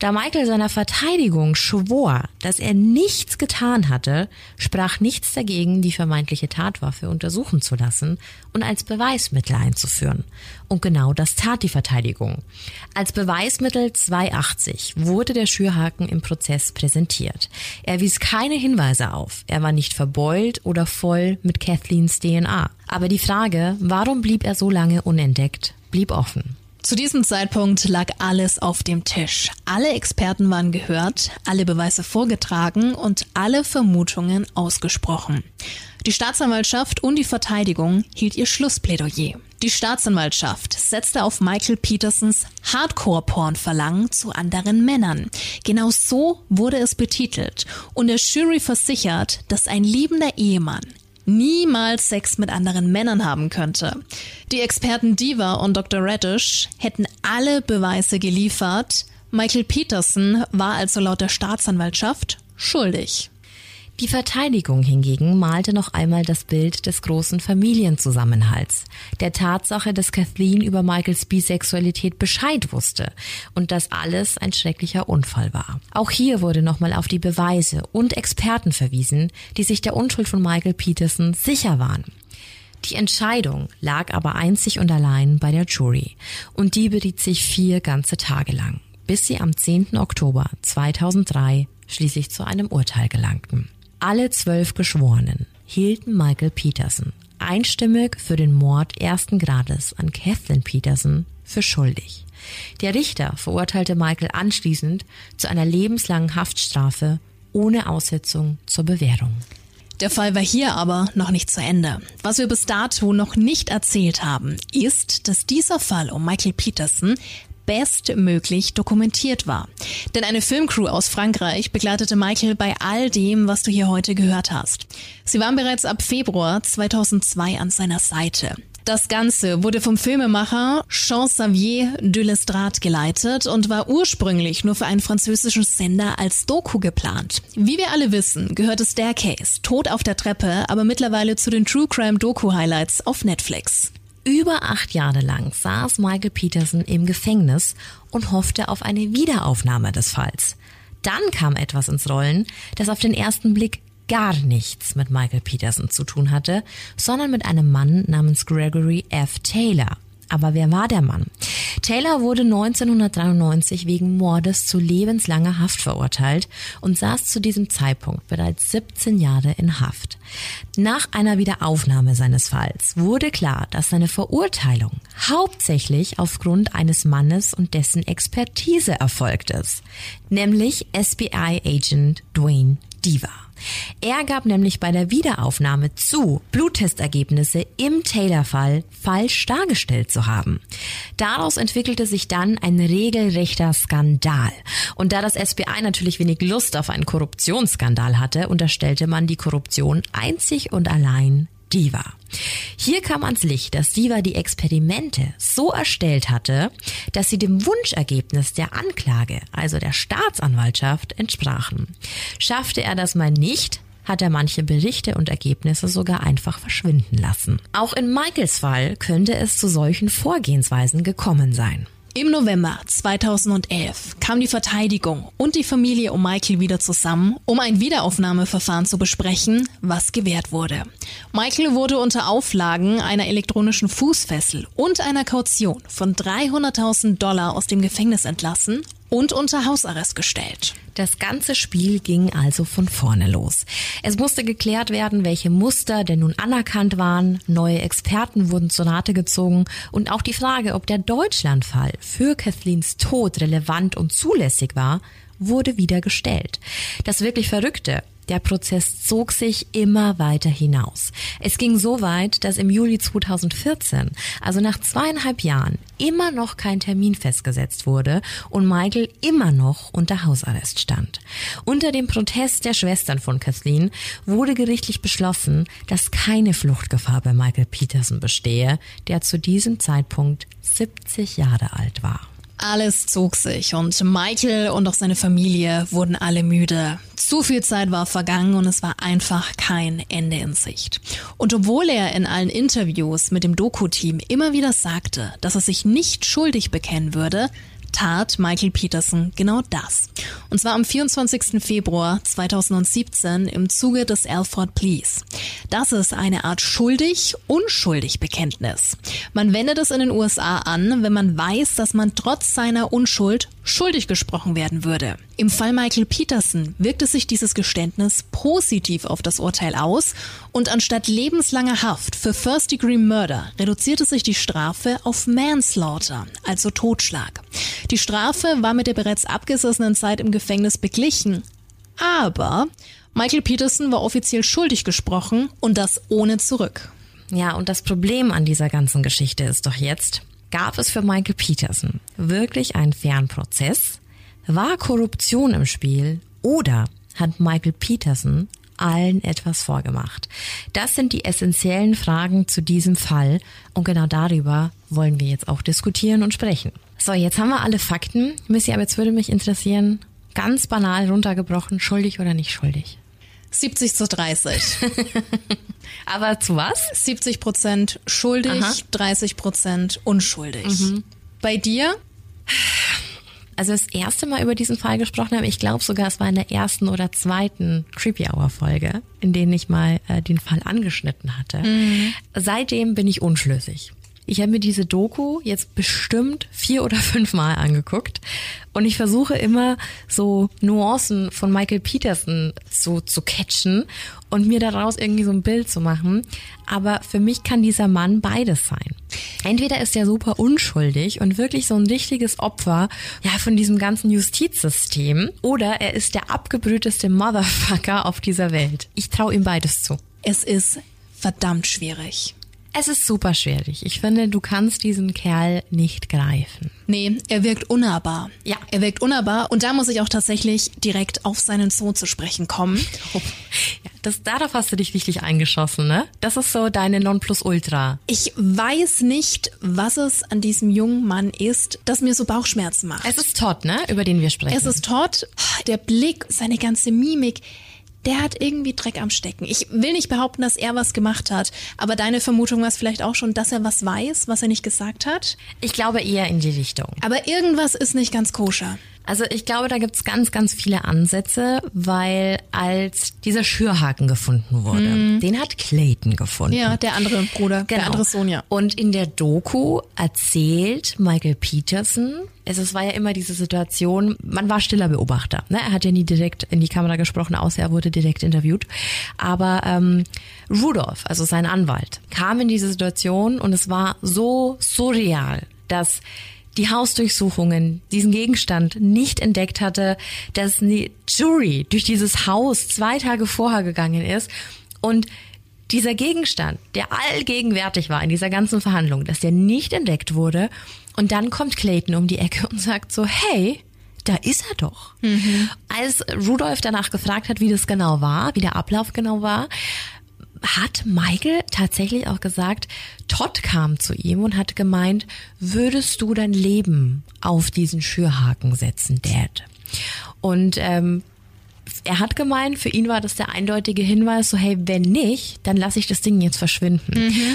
Da Michael seiner Verteidigung schwor, dass er nichts getan hatte, sprach nichts dagegen, die vermeintliche Tatwaffe untersuchen zu lassen und als Beweismittel einzuführen. Und genau das tat die Verteidigung. Als Beweismittel 280 wurde der Schürhaken im Prozess präsentiert. Er wies keine Hinweise auf. Er war nicht verbeult oder voll mit Kathleens DNA. Aber die Frage, warum blieb er so lange unentdeckt, blieb offen. Zu diesem Zeitpunkt lag alles auf dem Tisch. Alle Experten waren gehört, alle Beweise vorgetragen und alle Vermutungen ausgesprochen. Die Staatsanwaltschaft und die Verteidigung hielt ihr Schlussplädoyer. Die Staatsanwaltschaft setzte auf Michael Petersons Hardcore-Porn-Verlangen zu anderen Männern. Genau so wurde es betitelt und der Jury versichert, dass ein liebender Ehemann niemals Sex mit anderen Männern haben könnte. Die Experten Diva und Dr. Radish hätten alle Beweise geliefert. Michael Peterson war also laut der Staatsanwaltschaft schuldig. Die Verteidigung hingegen malte noch einmal das Bild des großen Familienzusammenhalts, der Tatsache, dass Kathleen über Michaels Bisexualität Bescheid wusste und dass alles ein schrecklicher Unfall war. Auch hier wurde nochmal auf die Beweise und Experten verwiesen, die sich der Unschuld von Michael Peterson sicher waren. Die Entscheidung lag aber einzig und allein bei der Jury und die beriet sich vier ganze Tage lang, bis sie am 10. Oktober 2003 schließlich zu einem Urteil gelangten. Alle zwölf Geschworenen hielten Michael Peterson einstimmig für den Mord ersten Grades an Kathleen Peterson für schuldig. Der Richter verurteilte Michael anschließend zu einer lebenslangen Haftstrafe ohne Aussetzung zur Bewährung. Der Fall war hier aber noch nicht zu Ende. Was wir bis dato noch nicht erzählt haben, ist, dass dieser Fall um Michael Peterson bestmöglich dokumentiert war. Denn eine Filmcrew aus Frankreich begleitete Michael bei all dem, was du hier heute gehört hast. Sie waren bereits ab Februar 2002 an seiner Seite. Das Ganze wurde vom Filmemacher Jean-Xavier de Lestrade geleitet und war ursprünglich nur für einen französischen Sender als Doku geplant. Wie wir alle wissen, gehörte Staircase, Tod auf der Treppe, aber mittlerweile zu den True Crime Doku Highlights auf Netflix. Über acht Jahre lang saß Michael Peterson im Gefängnis und hoffte auf eine Wiederaufnahme des Falls. Dann kam etwas ins Rollen, das auf den ersten Blick gar nichts mit Michael Peterson zu tun hatte, sondern mit einem Mann namens Gregory F. Taylor. Aber wer war der Mann? Taylor wurde 1993 wegen Mordes zu lebenslanger Haft verurteilt und saß zu diesem Zeitpunkt bereits 17 Jahre in Haft. Nach einer Wiederaufnahme seines Falls wurde klar, dass seine Verurteilung hauptsächlich aufgrund eines Mannes und dessen Expertise erfolgt ist, nämlich SBI-Agent Dwayne Diva. Er gab nämlich bei der Wiederaufnahme zu, Bluttestergebnisse im Taylor-Fall falsch dargestellt zu haben. Daraus entwickelte sich dann ein regelrechter Skandal. Und da das SBI natürlich wenig Lust auf einen Korruptionsskandal hatte, unterstellte man die Korruption einzig und allein Diva. Hier kam ans Licht, dass Diva die Experimente so erstellt hatte, dass sie dem Wunschergebnis der Anklage, also der Staatsanwaltschaft, entsprachen. Schaffte er das mal nicht, hat er manche Berichte und Ergebnisse sogar einfach verschwinden lassen. Auch in Michaels Fall könnte es zu solchen Vorgehensweisen gekommen sein. Im November 2011 kam die Verteidigung und die Familie um Michael wieder zusammen, um ein Wiederaufnahmeverfahren zu besprechen, was gewährt wurde. Michael wurde unter Auflagen einer elektronischen Fußfessel und einer Kaution von 300.000 Dollar aus dem Gefängnis entlassen und unter Hausarrest gestellt. Das ganze Spiel ging also von vorne los. Es musste geklärt werden, welche Muster denn nun anerkannt waren, neue Experten wurden zur Rate gezogen und auch die Frage, ob der Deutschlandfall für Kathleens Tod relevant und zulässig war, wurde wieder gestellt. Das wirklich Verrückte, der Prozess zog sich immer weiter hinaus. Es ging so weit, dass im Juli 2014, also nach zweieinhalb Jahren, immer noch kein Termin festgesetzt wurde und Michael immer noch unter Hausarrest stand. Unter dem Protest der Schwestern von Kathleen wurde gerichtlich beschlossen, dass keine Fluchtgefahr bei Michael Peterson bestehe, der zu diesem Zeitpunkt 70 Jahre alt war. Alles zog sich und Michael und auch seine Familie wurden alle müde. Zu viel Zeit war vergangen und es war einfach kein Ende in Sicht. Und obwohl er in allen Interviews mit dem Doku-Team immer wieder sagte, dass er sich nicht schuldig bekennen würde, tat Michael Peterson genau das. Und zwar am 24. Februar 2017 im Zuge des Alford Pleas. Das ist eine Art schuldig-unschuldig Bekenntnis. Man wendet es in den USA an, wenn man weiß, dass man trotz seiner Unschuld schuldig gesprochen werden würde. Im Fall Michael Peterson wirkte sich dieses Geständnis positiv auf das Urteil aus und anstatt lebenslanger Haft für First-Degree Murder reduzierte sich die Strafe auf Manslaughter, also Totschlag. Die Strafe war mit der bereits abgesessenen Zeit im Gefängnis beglichen, aber Michael Peterson war offiziell schuldig gesprochen und das ohne zurück. Ja, und das Problem an dieser ganzen Geschichte ist doch jetzt, gab es für Michael Peterson wirklich einen fairen Prozess? War Korruption im Spiel? Oder hat Michael Peterson allen etwas vorgemacht? Das sind die essentiellen Fragen zu diesem Fall und genau darüber wollen wir jetzt auch diskutieren und sprechen. So, jetzt haben wir alle Fakten. Missy, aber jetzt würde mich interessieren, ganz banal runtergebrochen, schuldig oder nicht schuldig? 70 zu 30. Aber zu was? 70 Prozent schuldig, Aha. 30 Prozent unschuldig. Bei dir? Also das erste Mal über diesen Fall gesprochen habe, ich glaube sogar, es war in der ersten oder zweiten Creepy Hour Folge, in denen ich mal äh, den Fall angeschnitten hatte. Seitdem bin ich unschlüssig. Ich habe mir diese Doku jetzt bestimmt vier oder fünf Mal angeguckt und ich versuche immer so Nuancen von Michael Peterson so zu catchen und mir daraus irgendwie so ein Bild zu machen. Aber für mich kann dieser Mann beides sein. Entweder ist er super unschuldig und wirklich so ein richtiges Opfer ja von diesem ganzen Justizsystem oder er ist der abgebrühteste Motherfucker auf dieser Welt. Ich traue ihm beides zu. Es ist verdammt schwierig. Es ist super schwierig. Ich finde, du kannst diesen Kerl nicht greifen. Nee, er wirkt unnahbar. Ja. Er wirkt unnahbar und da muss ich auch tatsächlich direkt auf seinen Sohn zu sprechen kommen. Ja, das, darauf hast du dich richtig eingeschossen, ne? Das ist so deine Nonplusultra. Ich weiß nicht, was es an diesem jungen Mann ist, das mir so Bauchschmerzen macht. Es ist Todd, ne? Über den wir sprechen. Es ist Todd, der Blick, seine ganze Mimik, der hat irgendwie Dreck am Stecken. Ich will nicht behaupten, dass er was gemacht hat, aber deine Vermutung war es vielleicht auch schon, dass er was weiß, was er nicht gesagt hat. ich glaube eher in die Richtung. Aber irgendwas ist nicht ganz koscher. Also ich glaube, da gibt's ganz, ganz viele Ansätze, weil als dieser Schürhaken gefunden wurde, den hat Clayton gefunden. Ja, der andere Bruder, der andere Sohn, ja. Und in der Doku erzählt Michael Peterson, es, es war ja immer diese Situation, man war stiller Beobachter. Ne? Er hat ja nie direkt in die Kamera gesprochen, außer er wurde direkt interviewt. Aber ähm, Rudolph, also sein Anwalt, kam in diese Situation und es war so surreal, dass die Hausdurchsuchungen diesen Gegenstand nicht entdeckt hatte, dass eine Jury durch dieses Haus zwei Tage vorher gegangen ist und dieser Gegenstand, der allgegenwärtig war in dieser ganzen Verhandlung, dass der nicht entdeckt wurde und dann kommt Clayton um die Ecke und sagt so, hey, da ist er doch. Als Rudolph danach gefragt hat, wie das genau war, wie der Ablauf genau war, hat Michael tatsächlich auch gesagt, Todd kam zu ihm und hat gemeint, würdest du dein Leben auf diesen Schürhaken setzen, Dad? Und ähm, er hat gemeint, für ihn war das der eindeutige Hinweis, so hey, wenn nicht, dann lasse ich das Ding jetzt verschwinden.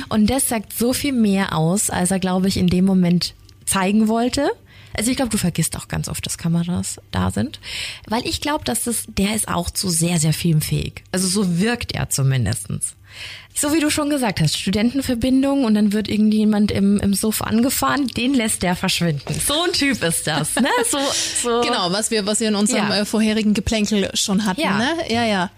Und das sagt so viel mehr aus, als er, glaube ich, in dem Moment zeigen wollte. Also ich glaube, du vergisst auch ganz oft, dass Kameras da sind. Weil ich glaube, dass das, der ist auch zu sehr, sehr filmfähig. Also so wirkt er zumindestens. So wie du schon gesagt hast, Studentenverbindung und dann wird irgendjemand im, im Suff angefahren, den lässt der verschwinden. So ein Typ ist das, ne? So, so. Genau, was wir, was wir in unserem Ja. äh, vorherigen Geplänkel schon hatten, Ja. ne? Ja, ja.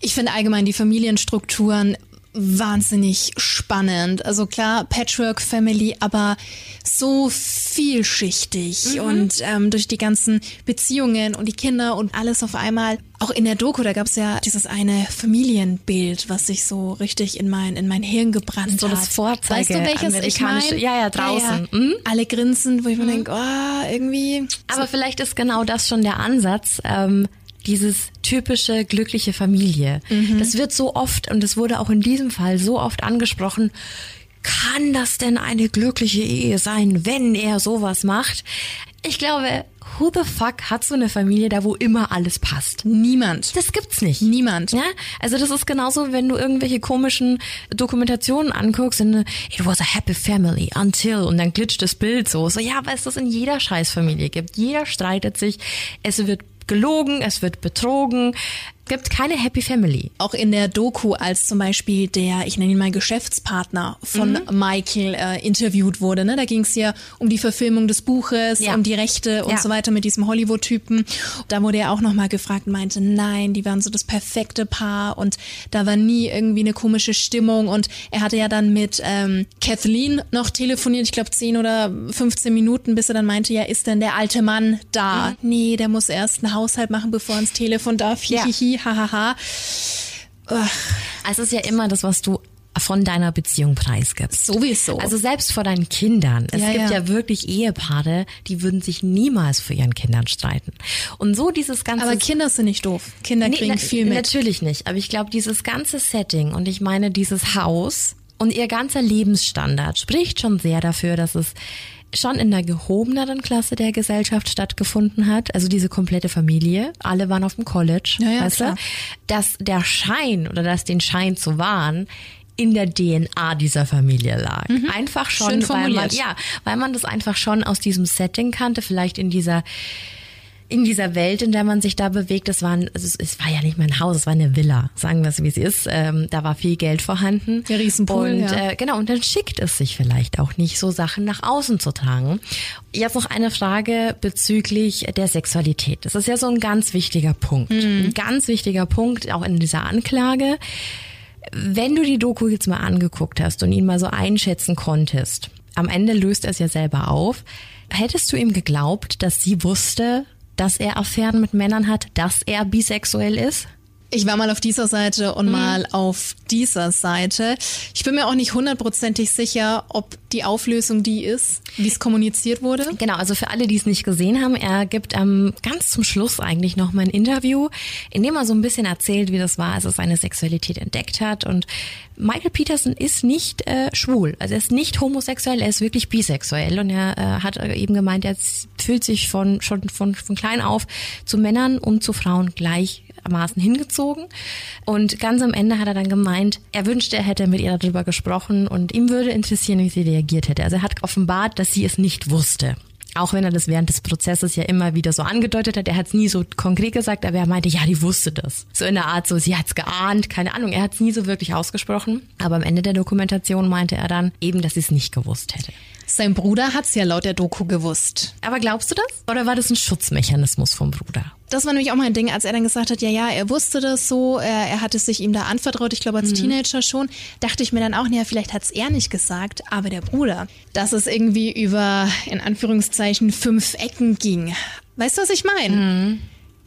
Ich finde allgemein die Familienstrukturen wahnsinnig spannend. Also klar, Patchwork Family, aber so vielschichtig und ähm, durch die ganzen Beziehungen und die Kinder und alles auf einmal. Auch in der Doku, da gab's ja dieses eine Familienbild, was sich so richtig in mein in mein Hirn gebrannt So hat. das Vorzeige- Weißt du, welches ich meine? ja, ja, draußen. Mhm. Alle grinsen, wo ich mir denke, oh, irgendwie. Aber vielleicht ist genau das schon der Ansatz, ähm, dieses typische glückliche Familie. Das wird so oft, und es wurde auch in diesem Fall so oft angesprochen, kann das denn eine glückliche Ehe sein, wenn er sowas macht? Ich glaube, who the fuck hat so eine Familie da, wo immer alles passt? Niemand. Das gibt's nicht. Niemand. Ja, also das ist genauso, wenn du irgendwelche komischen Dokumentationen anguckst äh, it was a happy family until und dann glitscht das Bild so. So ja, weil es das in jeder Scheißfamilie gibt. Jeder streitet sich. Es wird gelogen, es wird betrogen gibt keine Happy Family. Auch in der Doku, als zum Beispiel der, ich nenne ihn mal Geschäftspartner von Mhm. Michael äh, interviewt wurde, ne? da ging es ja um die Verfilmung des Buches, Ja. um die Rechte und Ja. so weiter mit diesem Hollywood-Typen. Da wurde er auch nochmal gefragt und meinte, nein, die waren so das perfekte Paar und da war nie irgendwie eine komische Stimmung und er hatte ja dann mit ähm, Kathleen noch telefoniert, ich glaube 10 oder 15 Minuten, bis er dann meinte, ja, ist denn der alte Mann da? Nee, der muss erst einen Haushalt machen, bevor er ins Telefon darf. Ja. Hahaha. Es ist ja immer das, was du von deiner Beziehung preisgibst. Sowieso. Also selbst vor deinen Kindern. Es Ja, gibt ja. ja. wirklich Ehepaare, die würden sich niemals für ihren Kindern streiten. Und so dieses ganze Aber Kinder sind nicht doof. Kinder Nee, kriegen na- viel mit. Natürlich nicht. Aber ich glaube, dieses ganze Setting und ich meine dieses Haus und ihr ganzer Lebensstandard spricht schon sehr dafür, dass es schon in der gehobeneren Klasse der Gesellschaft stattgefunden hat. Also diese komplette Familie. Alle waren auf dem College. Ja, ja, weißt klar. du? Dass der Schein oder dass den Schein zu wahren in der DNA dieser Familie lag. Einfach schon, Mhm. Weil man, ja, weil man das einfach schon aus diesem Setting kannte, vielleicht in dieser in dieser Welt, in der man sich da bewegt, es war, ein, also es, es war ja nicht mein Haus, es war eine Villa, sagen wir es wie es ist. Ähm, da war viel Geld vorhanden. Der Riesenpool, Und ja. äh, genau, und dann schickt es sich vielleicht auch nicht, so Sachen nach außen zu tragen. Jetzt noch eine Frage bezüglich der Sexualität. Das ist ja so ein ganz wichtiger Punkt. Mhm. Ein ganz wichtiger Punkt, auch in dieser Anklage. Wenn du die Doku jetzt mal angeguckt hast und ihn mal so einschätzen konntest, am Ende löst er es ja selber auf, hättest du ihm geglaubt, dass sie wusste, dass er Affären mit Männern hat, dass er bisexuell ist? Ich war mal auf dieser Seite Mhm. und mal auf dieser Seite. Ich bin mir auch nicht hundertprozentig sicher, ob die Auflösung die ist, wie es kommuniziert wurde. Genau, also für alle, die es nicht gesehen haben, er gibt ähm, ganz zum Schluss eigentlich noch mal ein Interview, in dem er so ein bisschen erzählt, wie das war, als er seine Sexualität entdeckt hat. Und Michael Peterson ist nicht äh, schwul, also er ist nicht homosexuell, er ist wirklich bisexuell. Und er äh, hat eben gemeint, er fühlt sich von schon von, von klein auf zu Männern und zu Frauen gleichermaßen hingezogen. Und ganz am Ende hat er dann gemeint, er wünschte, er hätte mit ihr darüber gesprochen und ihm würde interessieren, wie sie reagiert hätte. Also er hat offenbart, dass sie es nicht wusste. Auch wenn er das während des Prozesses ja immer wieder so angedeutet hat, er hat es nie so konkret gesagt, aber er meinte, ja, die wusste das. So in der Art, so sie hat's geahnt, keine Ahnung, er hat es nie so wirklich ausgesprochen. Aber am Ende der Dokumentation meinte er dann eben, dass sie es nicht gewusst hätte. Sein Bruder hat's ja laut der Doku gewusst. Aber glaubst du das? Oder war das ein Schutzmechanismus vom Bruder? Das war nämlich auch mein Ding, als er dann gesagt hat, ja, ja, er wusste das so, er, er hat es sich ihm da anvertraut, ich Mhm. glaube als Teenager schon, dachte ich mir dann auch, naja, vielleicht hat's er nicht gesagt, aber der Bruder, dass es irgendwie über, in Anführungszeichen, fünf Ecken ging. Weißt du, was ich meine? Mhm.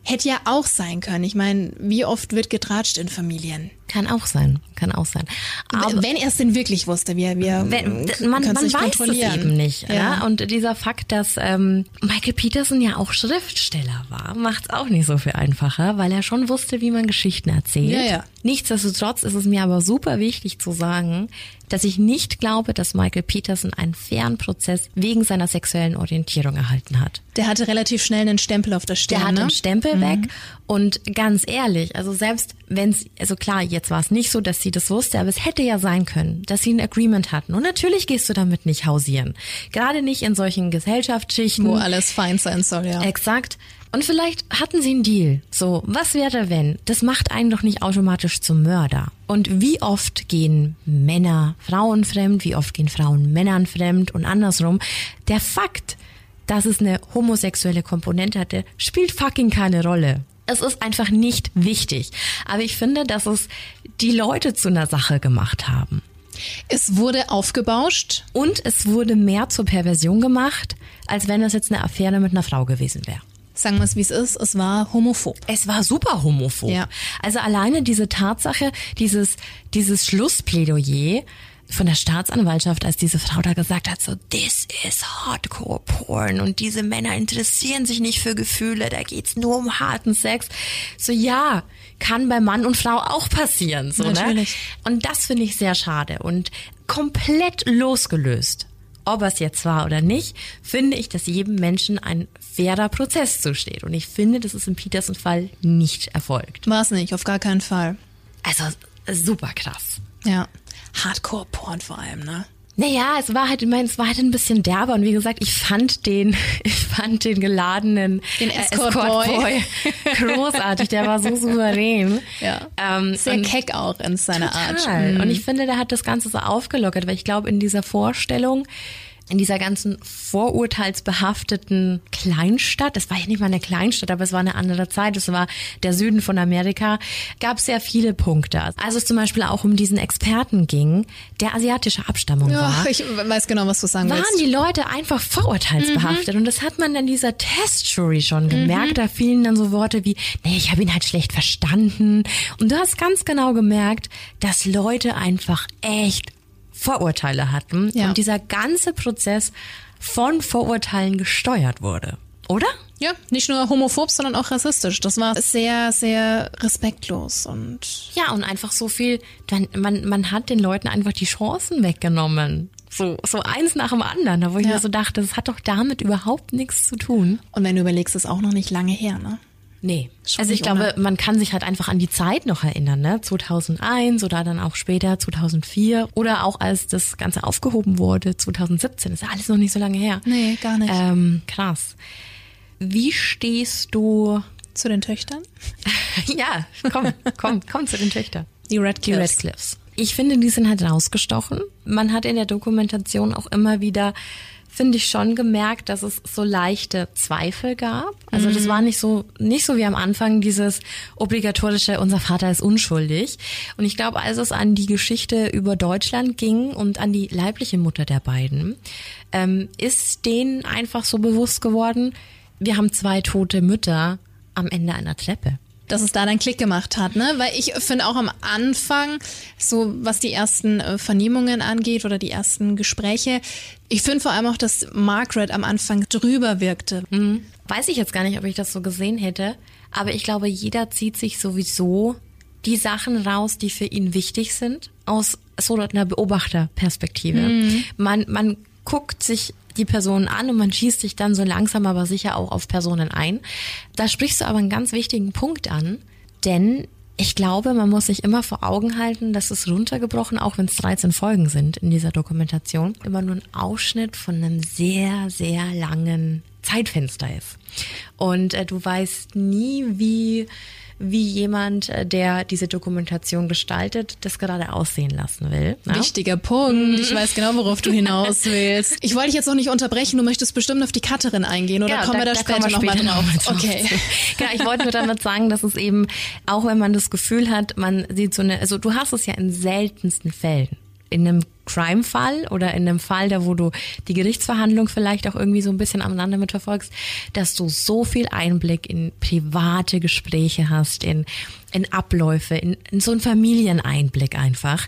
Hätte ja auch sein können. Ich meine, wie oft wird getratscht in Familien? Kann auch sein, kann auch sein. Aber Wenn er es denn wirklich wusste, wir, wir Wenn, man, man nicht weiß es eben nicht. Ja. Ne? Und dieser Fakt, dass ähm, Michael Peterson ja auch Schriftsteller war, macht es auch nicht so viel einfacher, weil er schon wusste, wie man Geschichten erzählt. Ja, ja. Nichtsdestotrotz ist es mir aber super wichtig zu sagen, dass ich nicht glaube, dass Michael Peterson einen fairen Prozess wegen seiner sexuellen Orientierung erhalten hat. Der hatte relativ schnell einen Stempel auf der Stirn. Der hat ne? den Stempel weg und ganz ehrlich, also selbst wenn es, also klar, jetzt war es nicht so, dass sie das wusste, aber es hätte ja sein können, dass sie ein Agreement hatten. Und natürlich gehst du damit nicht hausieren. Gerade nicht in solchen Gesellschaftsschichten. Wo alles fein sein soll, ja. Exakt. Und vielleicht hatten sie einen Deal. So, was wäre wenn? Das macht einen doch nicht automatisch zum Mörder. Und wie oft gehen Männer Frauen fremd, wie oft gehen Frauen Männern fremd und andersrum. Der Fakt, dass es eine homosexuelle Komponente hatte, spielt fucking keine Rolle. Es ist einfach nicht wichtig. Aber ich finde, dass es die Leute zu einer Sache gemacht haben. Es wurde aufgebauscht. Und es wurde mehr zur Perversion gemacht, als wenn es jetzt eine Affäre mit einer Frau gewesen wäre. Sagen wir es, wie es ist. Es war homophob. Es war super homophob. Ja. Also alleine diese Tatsache, dieses, dieses Schlussplädoyer von der Staatsanwaltschaft, als diese Frau da gesagt hat, so, this is Hardcore Porn und diese Männer interessieren sich nicht für Gefühle, da geht's nur um harten Sex. So, ja, kann bei Mann und Frau auch passieren, so, Natürlich. ne? Und das finde ich sehr schade und komplett losgelöst. Ob es jetzt war oder nicht, finde ich, dass jedem Menschen ein fairer Prozess zusteht. Und ich finde, das ist im Peterson-Fall nicht erfolgt. War es nicht, auf gar keinen Fall. Also super krass. Ja. Hardcore-Porn vor allem, ne? Naja, es war halt, ich meine, es war halt ein bisschen derber und wie gesagt, ich fand den, ich fand den geladenen Den äh, Escort Boy. großartig, der war so souverän. Ja. Ähm, Sehr keck auch in seiner Art. Total. Mhm. Und ich finde, der hat das Ganze so aufgelockert, weil ich glaube, in dieser Vorstellung, in dieser ganzen vorurteilsbehafteten Kleinstadt, es war ja nicht mal eine Kleinstadt, aber es war eine andere Zeit, es war der Süden von Amerika, gab es sehr viele Punkte. Also es zum Beispiel auch um diesen Experten ging, der asiatischer Abstammung war Ja, ich weiß genau, was du sagen waren willst. die Leute einfach vorurteilsbehaftet. Und das hat man in dieser Testjury schon gemerkt. Da fielen dann so Worte wie, nee, ich habe ihn halt schlecht verstanden. Und du hast ganz genau gemerkt, dass Leute einfach echt Vorurteile hatten. Ja. Und dieser ganze Prozess von Vorurteilen gesteuert wurde. Oder? Ja, nicht nur homophob, sondern auch rassistisch. Das war sehr, sehr respektlos und Ja, und einfach so viel, man, man, man hat den Leuten einfach die Chancen weggenommen. So, so eins nach dem anderen, da wo ich Ja. mir so dachte, das hat doch damit überhaupt nichts zu tun. und wenn du überlegst, ist auch noch nicht lange her, ne? Nee. Also ich glaube, man kann sich halt einfach an die Zeit noch erinnern, ne? 2001 oder dann auch später 2004 oder auch als das Ganze aufgehoben wurde 2017. ist ja alles noch nicht so lange her. Nee, gar nicht. Ähm, krass. Wie stehst du? Zu den Töchtern? ja, komm, komm, komm zu den Töchtern. Die Die Radcliffes. Radcliffes. Ich finde, die sind halt rausgestochen. Man hat in der Dokumentation auch immer wieder, finde ich schon gemerkt, dass es so leichte Zweifel gab. Also das war nicht so, nicht so wie am Anfang dieses obligatorische, unser Vater ist unschuldig. Und ich glaube, als es an die Geschichte über Deutschland ging und an die leibliche Mutter der beiden, ähm, ist denen einfach so bewusst geworden, wir haben zwei tote Mütter am Ende einer Treppe. Dass es da dann Klick gemacht hat, ne? Weil ich finde auch am Anfang, so was die ersten äh, Vernehmungen angeht oder die ersten Gespräche, ich finde vor allem auch, dass Margaret am Anfang drüber wirkte. Weiß ich jetzt gar nicht, ob ich das so gesehen hätte, aber ich glaube, jeder zieht sich sowieso die Sachen raus, die für ihn wichtig sind, aus so einer Beobachterperspektive. Man, man guckt sich die Personen an und man schießt sich dann so langsam aber sicher auch auf Personen ein. Da sprichst du aber einen ganz wichtigen Punkt an, denn ich glaube, man muss sich immer vor Augen halten, dass es runtergebrochen, auch wenn es 13 Folgen sind in dieser Dokumentation, immer nur ein Ausschnitt von einem sehr, sehr langen Zeitfenster ist. Und äh, du weißt nie, wie, wie jemand, äh, der diese Dokumentation gestaltet, das gerade aussehen lassen will. ne? Wichtiger Punkt. Ich weiß genau, worauf du hinaus willst. Ich wollte dich jetzt auch nicht unterbrechen. Du möchtest bestimmt auf die Cutterin eingehen oder Genau, kommen wir da, später kommen wir nochmal später drauf? noch drauf. Okay. Genau, ich wollte nur damit sagen, dass es eben, auch wenn man das Gefühl hat, man sieht so eine, also du hast es ja in seltensten Fällen. In einem Crime-Fall oder in einem Fall, da wo du die Gerichtsverhandlung vielleicht auch irgendwie so ein bisschen aneinander mitverfolgst, dass du so viel Einblick in private Gespräche hast, in, in Abläufe, in, in so einen Familieneinblick einfach,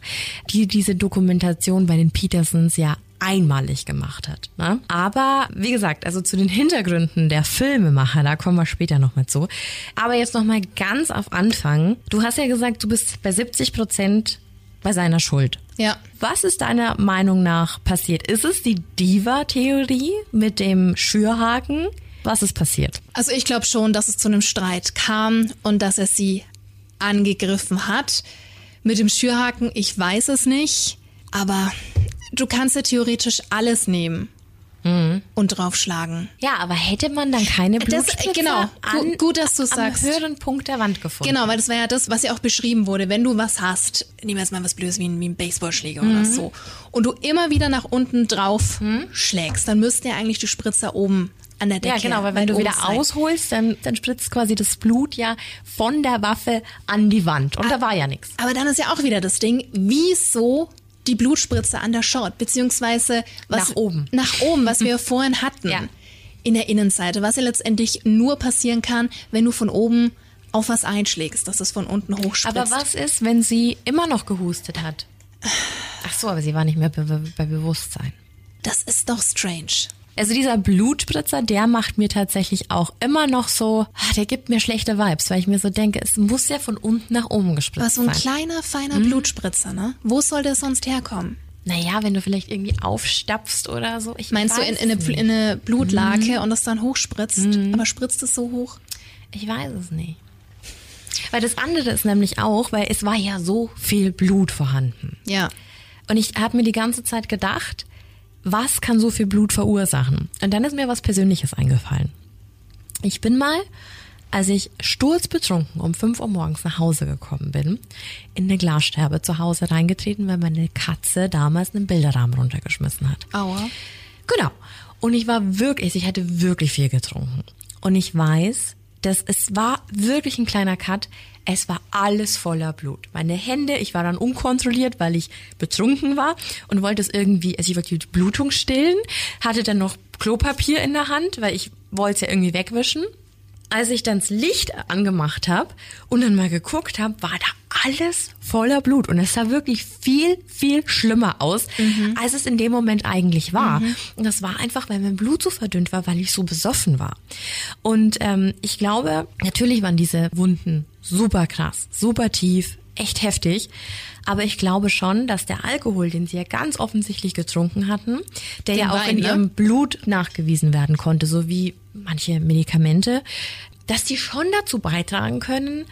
die diese Dokumentation bei den Petersons ja einmalig gemacht hat. Ne? Aber wie gesagt, also zu den Hintergründen der Filmemacher, da kommen wir später nochmal zu. Aber jetzt nochmal ganz auf Anfang. Du hast ja gesagt, du bist bei 70 Prozent bei seiner Schuld. Ja. Was ist deiner Meinung nach passiert? Ist es die Diva-Theorie mit dem Schürhaken? Was ist passiert? Also ich glaube schon, dass es zu einem Streit kam und dass er sie angegriffen hat. Mit dem Schürhaken, ich weiß es nicht, aber du kannst ja theoretisch alles nehmen und draufschlagen. Ja, aber hätte man dann keine Das- Blutspritze genau. Gu- an, gut, dass du sagst. höheren Punkt der Wand gefunden? Genau, weil das war ja das, was ja auch beschrieben wurde. Wenn du was hast, nehmen wir jetzt mal was Blödes wie ein, wie ein Baseballschläger Mhm. oder so, und du immer wieder nach unten drauf schlägst, dann müsste ja eigentlich die Spritze oben an der Decke Ja, genau, weil wenn du wieder sein. ausholst, dann, dann spritzt quasi das Blut ja von der Waffe an die Wand. Und da war ja nichts. Aber dann ist ja auch wieder das Ding, wieso die Blutspritze an der Short, beziehungsweise was, Nach oben. Nach oben, was wir vorhin hatten. Ja. In der Innenseite, was ja letztendlich nur passieren kann, wenn du von oben auf was einschlägst, dass es von unten hochspritzt. Aber was ist, wenn sie immer noch gehustet hat? Ach so, aber sie war nicht mehr be bei Bewusstsein. Das ist doch strange. Also dieser Blutspritzer, der macht mir tatsächlich auch immer noch so, ah, der gibt mir schlechte Vibes, weil ich mir so denke, es muss ja von unten nach oben gespritzt Was so ein sein. kleiner, feiner Mhm. Blutspritzer, ne? Wo soll der sonst herkommen? Naja, wenn du vielleicht irgendwie aufstapfst oder so. Ich Meinst du in, in, eine, in eine Blutlake Mhm. und das dann hochspritzt? Aber spritzt es so hoch? Ich weiß es nicht. Weil das andere ist nämlich auch, weil es war ja so viel Blut vorhanden. Ja. Und ich habe mir die ganze Zeit gedacht, was kann so viel Blut verursachen? Und dann ist mir was Persönliches eingefallen. Ich bin mal, als ich sturzbetrunken um 5 Uhr morgens nach Hause gekommen bin, in eine Glassterbe zu Hause reingetreten, weil meine Katze damals einen Bilderrahmen runtergeschmissen hat. Aua. Genau. Und ich war wirklich, ich hatte wirklich viel getrunken. Und ich weiß, dass es war wirklich ein kleiner Cut. Es war alles voller Blut. Meine Hände, ich war dann unkontrolliert, weil ich betrunken war und wollte es irgendwie, also ich wollte die Blutung stillen, hatte dann noch Klopapier in der Hand, weil ich wollte es ja irgendwie wegwischen. Als ich dann das Licht angemacht habe und dann mal geguckt habe, war da alles voller Blut und es sah wirklich viel, viel schlimmer aus, als es in dem Moment eigentlich war. Und das war einfach, weil mein Blut so verdünnt war, weil ich so besoffen war. Und ähm, ich glaube, natürlich waren diese Wunden super krass, super tief, echt heftig. Aber ich glaube schon, dass der Alkohol, den sie ja ganz offensichtlich getrunken hatten, der Den ja auch Wein, in ne? ihrem Blut nachgewiesen werden konnte, so wie manche Medikamente, dass die schon dazu beitragen können,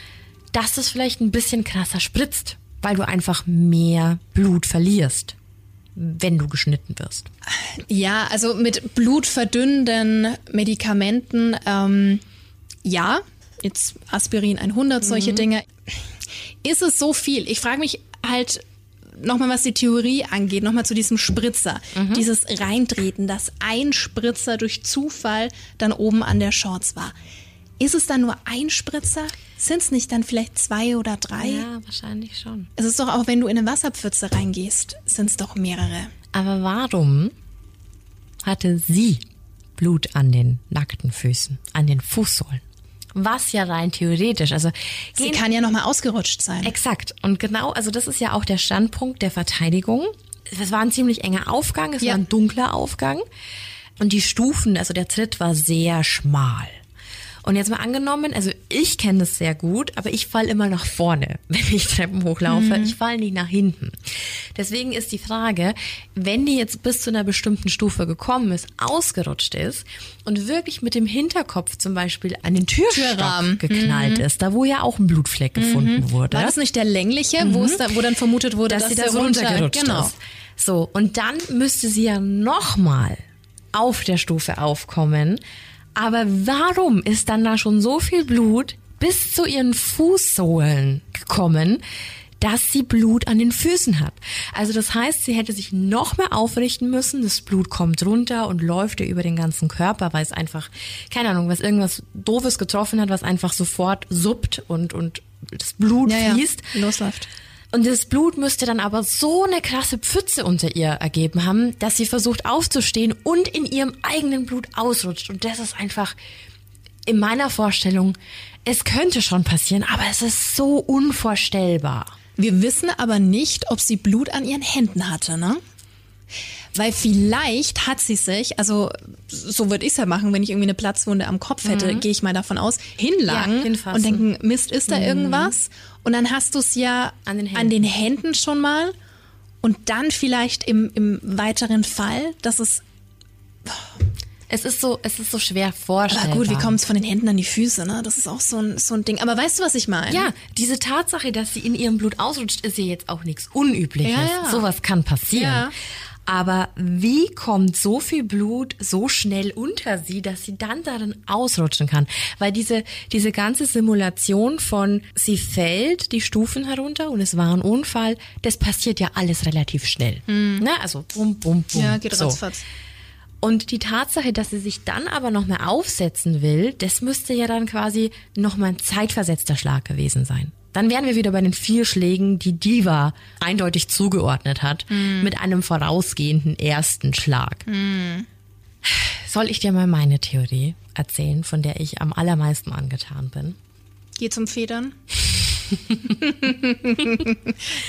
dass es vielleicht ein bisschen krasser spritzt, weil du einfach mehr Blut verlierst, wenn du geschnitten wirst. Ja, also mit blutverdünnenden Medikamenten, ähm, ja, jetzt Aspirin 100, solche Dinge. Ist es so viel? Ich frage mich halt nochmal, was die Theorie angeht, nochmal zu diesem Spritzer. Dieses Reintreten, dass ein Spritzer durch Zufall dann oben an der Shorts war. Ist es dann nur ein Spritzer? Sind es nicht dann vielleicht zwei oder drei? Ja, wahrscheinlich schon. Es ist doch auch, wenn du in eine Wasserpfütze reingehst, sind es doch mehrere. Aber warum hatte sie Blut an den nackten Füßen, an den Fußsohlen? Was ja rein theoretisch, also Sie kann ja nochmal ausgerutscht sein. Exakt. Und genau, also das ist ja auch der Standpunkt der Verteidigung. Es war ein ziemlich enger Aufgang, es Ja. war ein dunkler Aufgang. Und die Stufen, also der Tritt war sehr schmal. Und jetzt mal angenommen, also ich kenne das sehr gut, aber ich fall immer nach vorne, wenn ich Treppen hochlaufe. Ich fall nicht nach hinten. Deswegen ist die Frage, wenn die jetzt bis zu einer bestimmten Stufe gekommen ist, ausgerutscht ist und wirklich mit dem Hinterkopf zum Beispiel an den Türrahmen. geknallt ist, da wo ja auch ein Blutfleck gefunden wurde. War das nicht der längliche, wo es da, wo dann vermutet wurde, dass, dass, sie da so runter, runtergerutscht genau. ist. So, und dann müsste sie ja nochmal auf der Stufe aufkommen. Aber warum ist dann da schon so viel Blut bis zu ihren Fußsohlen gekommen, dass sie Blut an den Füßen hat? Also das heißt, sie hätte sich noch mehr aufrichten müssen. Das Blut kommt runter und läuft ihr über den ganzen Körper, weil es einfach, keine Ahnung, was irgendwas Doofes getroffen hat, was einfach sofort suppt und, und das Blut Ja, ja. fließt. Losläuft. Und das Blut müsste dann aber so eine krasse Pfütze unter ihr ergeben haben, dass sie versucht aufzustehen und in ihrem eigenen Blut ausrutscht. Und das ist einfach in meiner Vorstellung, es könnte schon passieren, aber es ist so unvorstellbar. Wir wissen aber nicht, ob sie Blut an ihren Händen hatte, ne? Weil vielleicht hat sie sich, also so würde ich es ja machen, wenn ich irgendwie eine Platzwunde am Kopf hätte, gehe ich mal davon aus, hinlangen Ja, und denken, Mist, ist da irgendwas? Und dann hast du es ja An den Händen. an den Händen schon mal und dann vielleicht im, im weiteren Fall, dass es, Es ist so, es ist so schwer vorstellbar. aber gut, wie kommt es von den Händen an die Füße, ne? Das ist auch so ein, so ein Ding. Aber weißt du, was ich meine? Ja, diese Tatsache, dass sie in ihrem Blut ausrutscht, ist ja jetzt auch nichts Unübliches. Ja, ja. Sowas kann passieren. Ja. Aber wie kommt so viel Blut so schnell unter sie, dass sie dann darin ausrutschen kann? Weil diese, diese ganze Simulation von sie fällt die Stufen herunter und es war ein Unfall, das passiert ja alles relativ schnell. Ne? Also bum, bum, bum. Ja, geht so. ratzfatz. Und die Tatsache, dass sie sich dann aber noch mehr aufsetzen will, das müsste ja dann quasi noch mal ein zeitversetzter Schlag gewesen sein. Dann wären wir wieder bei den vier Schlägen, die Diva eindeutig zugeordnet hat, mit einem vorausgehenden ersten Schlag. Soll ich dir mal meine Theorie erzählen, von der ich am allermeisten angetan bin? Geh zum Federn.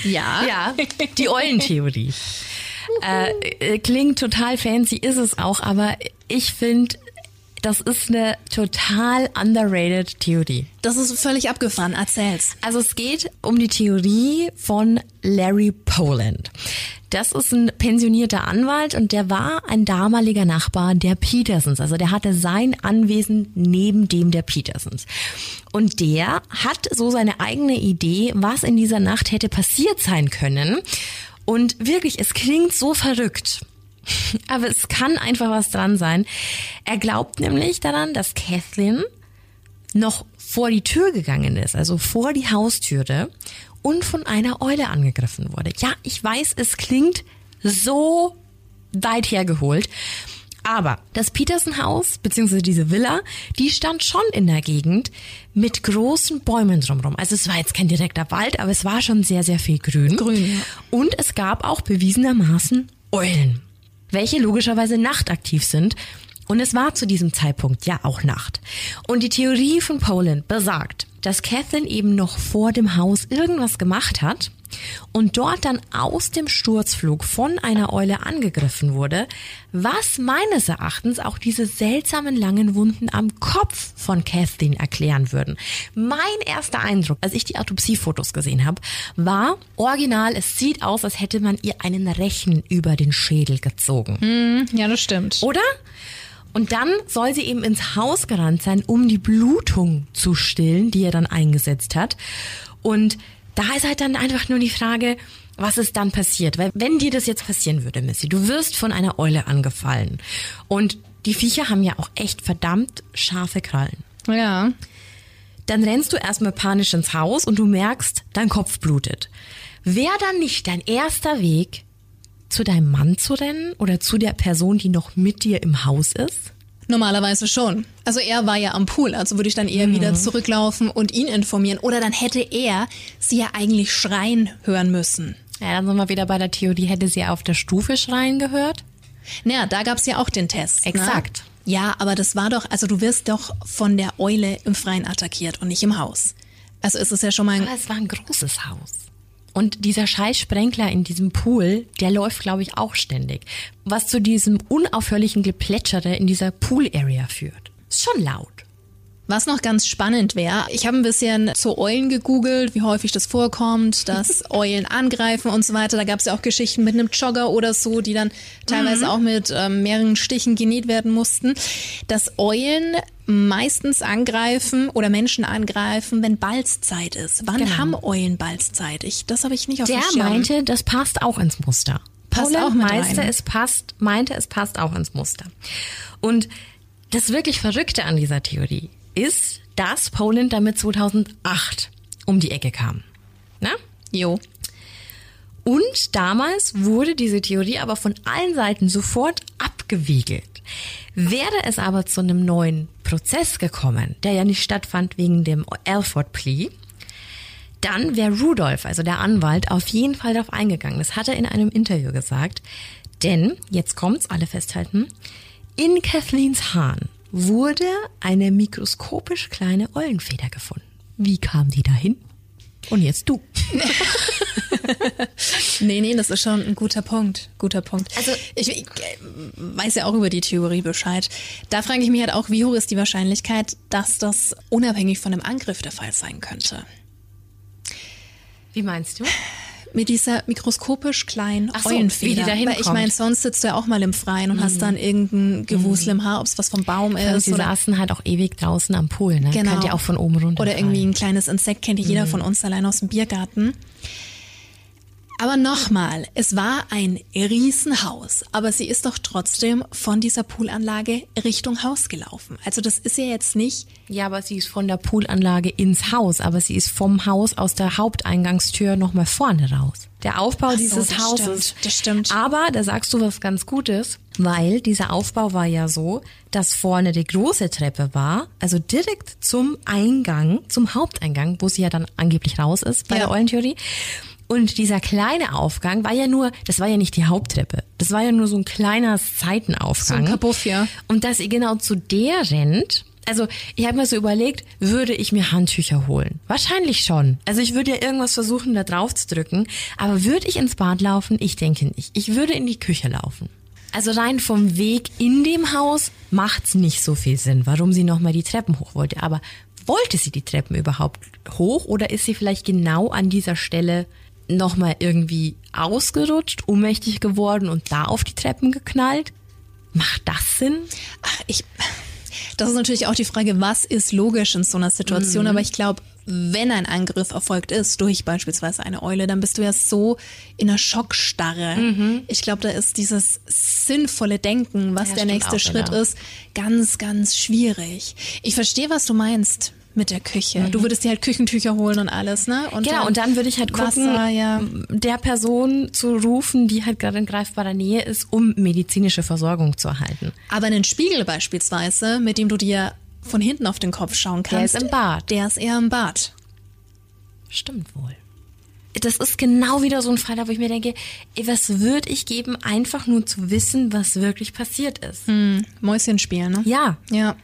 ja. Ja, die Eulentheorie. äh, äh, klingt total fancy, ist es auch, aber ich finde, das ist eine total underrated Theorie. Das ist völlig abgefahren. Erzähl's. Also es geht um die Theorie von Larry Poland. Das ist ein pensionierter Anwalt und der war ein damaliger Nachbar der Petersons. Also der hatte sein Anwesen neben dem der Petersons. Und der hat so seine eigene Idee, was in dieser Nacht hätte passiert sein können. Und wirklich, es klingt so verrückt. Aber es kann einfach was dran sein. Er glaubt nämlich daran, dass Kathleen noch vor die Tür gegangen ist, also vor die Haustüre und von einer Eule angegriffen wurde. Ja, ich weiß, es klingt so weit hergeholt. Aber das Peterson-Haus, beziehungsweise diese Villa, die stand schon in der Gegend mit großen Bäumen drumherum. Also es war jetzt kein direkter Wald, aber es war schon sehr, sehr viel Grün. Grün, ja. Und es gab auch bewiesenermaßen Eulen, welche logischerweise nachtaktiv sind. Und es war zu diesem Zeitpunkt ja auch Nacht. Und die Theorie von Poland besagt, dass Catherine eben noch vor dem Haus irgendwas gemacht hat und dort dann aus dem Sturzflug von einer Eule angegriffen wurde, was meines Erachtens auch diese seltsamen langen Wunden am Kopf von Kathleen erklären würden. Mein erster Eindruck, als ich die Autopsiefotos gesehen habe, war original, es sieht aus, als hätte man ihr einen Rechen über den Schädel gezogen. Hm, ja, das stimmt. Oder? Und dann soll sie eben ins Haus gerannt sein, um die Blutung zu stillen, die er dann eingesetzt hat. Und da ist halt dann einfach nur die Frage, was ist dann passiert? Weil wenn dir das jetzt passieren würde, Missy, du wirst von einer Eule angefallen. Und die Viecher haben ja auch echt verdammt scharfe Krallen. Ja. Dann rennst du erstmal panisch ins Haus und du merkst, dein Kopf blutet. Wäre dann nicht dein erster Weg, zu deinem Mann zu rennen oder zu der Person, die noch mit dir im Haus ist? Normalerweise schon. Also er war ja am Pool, also würde ich dann eher wieder zurücklaufen und ihn informieren. Oder dann hätte er sie ja eigentlich schreien hören müssen. Ja, dann sind wir wieder bei der Theorie, hätte sie auf der Stufe schreien gehört? Naja, da gab's ja auch den Test. Exakt. Ne? Ja, aber das war doch, also du wirst doch von der Eule im Freien attackiert und nicht im Haus. Also ist es ja schon mal ein Aber es war ein großes Haus. Und dieser Scheißsprenkler in diesem Pool, der läuft, glaube ich, auch ständig. Was zu diesem unaufhörlichen Geplätschere in dieser Pool-Area führt. Ist schon laut. Was noch ganz spannend wäre, ich habe ein bisschen zu Eulen gegoogelt, wie häufig das vorkommt, dass Eulen angreifen und so weiter. Da gab es ja auch Geschichten mit einem Jogger oder so, die dann teilweise auch mit ähm, mehreren Stichen genäht werden mussten. Dass Eulen meistens angreifen oder Menschen angreifen, wenn Balzzeit ist. Wann Genau. haben Eulen Balzzeit? Ich, das habe ich nicht auf Der dem meinte, das passt auch ins Muster. Passt auch mit meinte, rein. es passt, meinte, es passt auch ins Muster. Und das wirklich Verrückte an dieser Theorie ist, dass Poland damit 2008 um die Ecke kam. Na? Jo. Und damals wurde diese Theorie aber von allen Seiten sofort abgewiegelt. Wäre es aber zu einem neuen Prozess gekommen, der ja nicht stattfand wegen dem Alford Plea, dann wäre Rudolph, also der Anwalt, auf jeden Fall darauf eingegangen. Das hat er in einem Interview gesagt. Denn, jetzt kommt's, alle festhalten, in Kathleens Hahn wurde eine mikroskopisch kleine Eulenfeder gefunden. Wie kam die dahin? Und jetzt du. Nee, nee, das ist schon ein guter Punkt. Guter Punkt. Also- ich, ich äh, weiß ja auch über die Theorie Bescheid. Da frage ich mich halt auch, wie hoch ist die Wahrscheinlichkeit, dass das unabhängig von dem Angriff der Fall sein könnte. Wie meinst du? Mit dieser mikroskopisch kleinen Ach so, Eulenfeder. wie die da Weil ich meine, sonst sitzt du ja auch mal im Freien und hast dann irgendein Gewusel im Haar, ob es was vom Baum Also ist. sie Oder, saßen halt auch ewig draußen am Pool, ne? Genau. Könnt ihr auch von oben runter. oder irgendwie ein kleines Insekt kennt ja Mhm. jeder von uns allein aus dem Biergarten. Aber nochmal, es war ein Riesenhaus, aber sie ist doch trotzdem von dieser Poolanlage Richtung Haus gelaufen. Also das ist ja jetzt nicht, Ja, aber sie ist von der Poolanlage ins Haus, aber sie ist vom Haus aus der Haupteingangstür nochmal vorne raus. Der Aufbau so, dieses das Hauses. stimmt, das stimmt. Aber da sagst du was ganz Gutes, weil dieser Aufbau war ja so, dass vorne die große Treppe war, also direkt zum Eingang, zum Haupteingang, wo sie ja dann angeblich raus ist bei Ja. der Eulentheorie. Und dieser kleine Aufgang war ja nur, das war ja nicht die Haupttreppe. Das war ja nur so ein kleiner Seitenaufgang. So ein Kabuff, ja. Und dass ihr genau zu der rennt, also ich habe mir so überlegt, würde ich mir Handtücher holen? Wahrscheinlich schon. Also ich würde ja irgendwas versuchen, da drauf zu drücken. Aber würde ich ins Bad laufen? Ich denke nicht. Ich würde in die Küche laufen. Also rein vom Weg in dem Haus macht's nicht so viel Sinn, warum sie nochmal die Treppen hoch wollte. Aber wollte sie die Treppen überhaupt hoch oder ist sie vielleicht genau an dieser Stelle nochmal irgendwie ausgerutscht, ohnmächtig geworden und da auf die Treppen geknallt? Macht das Sinn? ach, ich, das ist natürlich auch die Frage, was ist logisch in so einer Mhm. Situation, aber ich glaube, wenn ein Angriff erfolgt ist durch beispielsweise eine Eule, dann bist du ja so in einer Schockstarre. Mhm. Ich glaube, da ist dieses sinnvolle Denken, was Ja, der nächste Schritt wieder. ist, ganz, ganz schwierig. Ich verstehe, was du meinst mit der Küche. Du würdest dir halt Küchentücher holen und alles, ne? Und Mhm. Genau, und dann würde ich halt gucken, Wasser, ja. der Person zu rufen, die halt gerade in greifbarer Nähe ist, um medizinische Versorgung zu erhalten. Aber einen Spiegel beispielsweise, mit dem du dir von hinten auf den Kopf schauen Der kannst. ist im Bad. Der ist eher im Bad. Stimmt wohl. Das ist genau wieder so ein Fall, wo ich mir denke, ey, was würde ich geben, einfach nur zu wissen, was wirklich passiert ist. Mäuschen spielen, ne? Ja. Ja.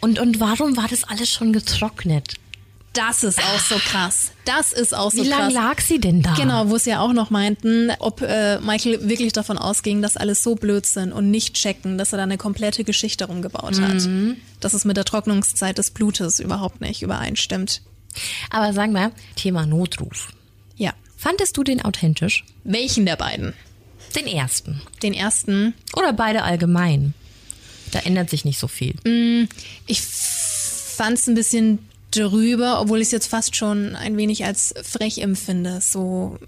Und, und warum war das alles schon getrocknet? Das ist auch so krass. Das ist auch so Wie krass. lange lag sie denn da? Genau, wo es ja auch noch meinten, ob äh, Michael wirklich davon ausging, dass alles so blöd sind und nicht checken, dass er da eine komplette Geschichte rumgebaut hat. Mhm. Dass es mit der Trocknungszeit des Blutes überhaupt nicht übereinstimmt. Aber sag mal, Thema Notruf. Ja. Fandest du den authentisch? Welchen der beiden? Den ersten. Den ersten. Oder beide allgemein? Da ändert sich nicht so viel. Ich fand es ein bisschen drüber, obwohl ich es jetzt fast schon ein wenig als frech empfinde, so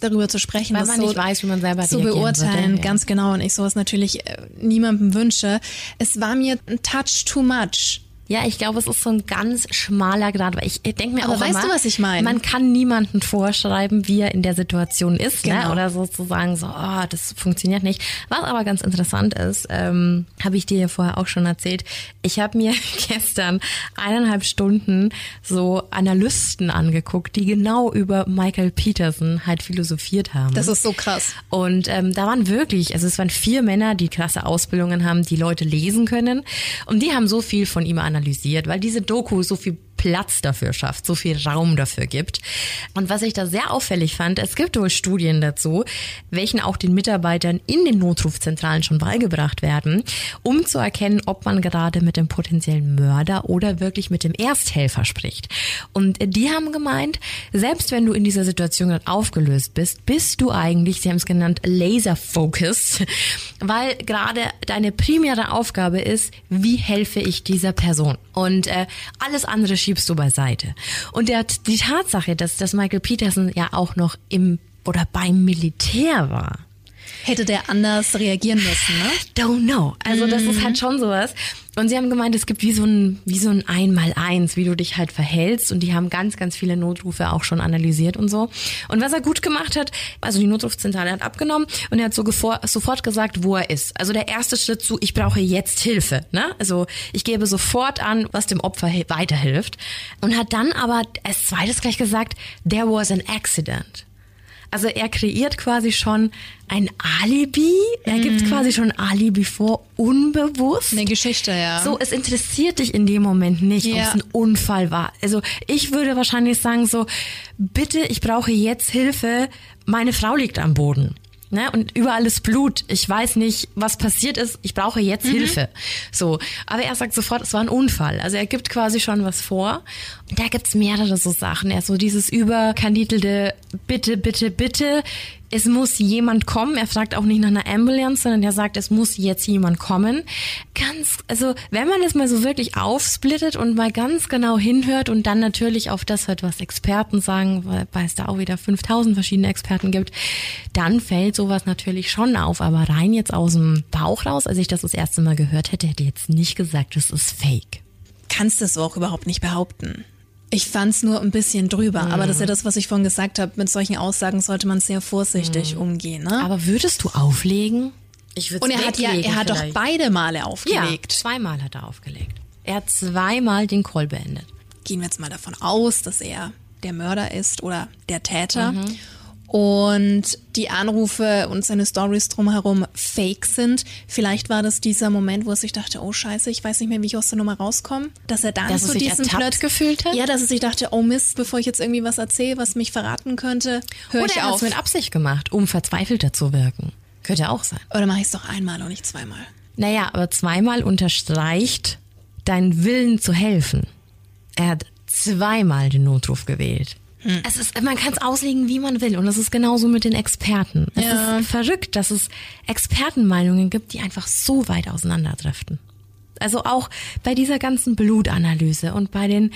darüber zu sprechen, Weil man so nicht weiß, wie man selber zu beurteilen, würde, ja. ganz genau, und ich sowas natürlich äh, niemandem wünsche. Es war mir ein Touch too much. Ja, ich glaube, es ist so ein ganz schmaler Grad. Weil ich denke mir Aber auch weißt immer, du, was ich meine? Man kann niemanden vorschreiben, wie er in der Situation ist, ne? Genau. oder sozusagen so, oh, das funktioniert nicht. Was aber ganz interessant ist, ähm, habe ich dir ja vorher auch schon erzählt. Ich habe mir gestern eineinhalb Stunden so Analysten angeguckt, die genau über Michael Peterson halt philosophiert haben. Das ist so krass. Und ähm, da waren wirklich, also es waren vier Männer, die krasse Ausbildungen haben, die Leute lesen können. Und die haben so viel von ihm analysiert, weil diese Doku so viel Platz dafür schafft, so viel Raum dafür gibt. Und was ich da sehr auffällig fand, es gibt wohl Studien dazu, welchen auch den Mitarbeitern in den Notrufzentralen schon beigebracht werden, um zu erkennen, ob man gerade mit dem potenziellen Mörder oder wirklich mit dem Ersthelfer spricht. Und die haben gemeint, selbst wenn du in dieser Situation aufgelöst bist, bist du eigentlich, sie haben es genannt, laser focused, weil gerade deine primäre Aufgabe ist, wie helfe ich dieser Person? Und äh, alles andere schiebst du beiseite. Und der, die Tatsache, dass, dass Michael Peterson ja auch noch im oder beim Militär war, Hätte der anders reagieren müssen, ne? don't know. Also das ist Mhm. halt schon sowas. Und sie haben gemeint, es gibt wie so ein, wie so ein Einmaleins, wie du dich halt verhältst. Und die haben ganz, ganz viele Notrufe auch schon analysiert und so. Und was er gut gemacht hat, also die Notrufzentrale hat abgenommen und er hat so sofort gesagt, wo er ist. Also der erste Schritt zu, ich brauche jetzt Hilfe. Ne? Also ich gebe sofort an, was dem Opfer weiterhilft. Und hat dann aber als zweites gleich gesagt, there was an accident. Also er kreiert quasi schon ein Alibi. Er gibt quasi schon Alibi vor, unbewusst. Eine Geschichte, ja. So, es interessiert dich in dem Moment nicht, ob Ja. es ein Unfall war. Also ich würde wahrscheinlich sagen so, bitte, ich brauche jetzt Hilfe. Meine Frau liegt am Boden. Ne? Und überall ist Blut. Ich weiß nicht, was passiert ist. Ich brauche jetzt Hilfe. So. Aber er sagt sofort, es war ein Unfall. Also er gibt quasi schon was vor. Da gibt's mehrere so Sachen. Er so dieses überkandidelte Bitte, bitte, bitte. Es muss jemand kommen. Er fragt auch nicht nach einer Ambulance, sondern er sagt, es muss jetzt jemand kommen. Ganz, also wenn man es mal so wirklich aufsplittet und mal ganz genau hinhört und dann natürlich auf das hört, was Experten sagen, weil, es da auch wieder 5000 verschiedene Experten gibt, dann fällt sowas natürlich schon auf. Aber rein jetzt aus dem Bauch raus, als ich das das erste Mal gehört hätte, hätte ich jetzt nicht gesagt, das ist fake. kannst es auch überhaupt nicht behaupten. Ich fand's nur ein bisschen drüber, aber das ist ja das, was ich vorhin gesagt habe. Mit solchen Aussagen sollte man sehr vorsichtig umgehen. Ne? Aber würdest du auflegen? Ich würde Und er hat ja, er hat doch beide Male ja, aufgelegt. zweimal hat er aufgelegt. Er hat zweimal den Call beendet. Gehen wir jetzt mal davon aus, dass er der Mörder ist oder der Täter. Und die Anrufe und seine Stories drumherum fake sind. Vielleicht war das dieser Moment, wo er sich dachte, oh Scheiße, ich weiß nicht mehr, wie ich aus der Nummer rauskomme. Dass er dann Dass so diesen Plot gefühlt hat? Ja, dass er sich dachte, oh Mist, bevor ich jetzt irgendwie was erzähle, was mich verraten könnte, höre Oder ich er hat auf. es mit Absicht gemacht, um verzweifelter zu wirken. Könnte auch sein. Oder mache ich es doch einmal und nicht zweimal? Naja, aber zweimal unterstreicht deinen Willen zu helfen. Er hat zweimal den Notruf gewählt. Es ist, man kann es auslegen, wie man will. Und das ist genauso mit den Experten. Es Ja. ist verrückt, dass es Expertenmeinungen gibt, die einfach so weit auseinanderdriften. Also auch bei dieser ganzen Blutanalyse und bei den,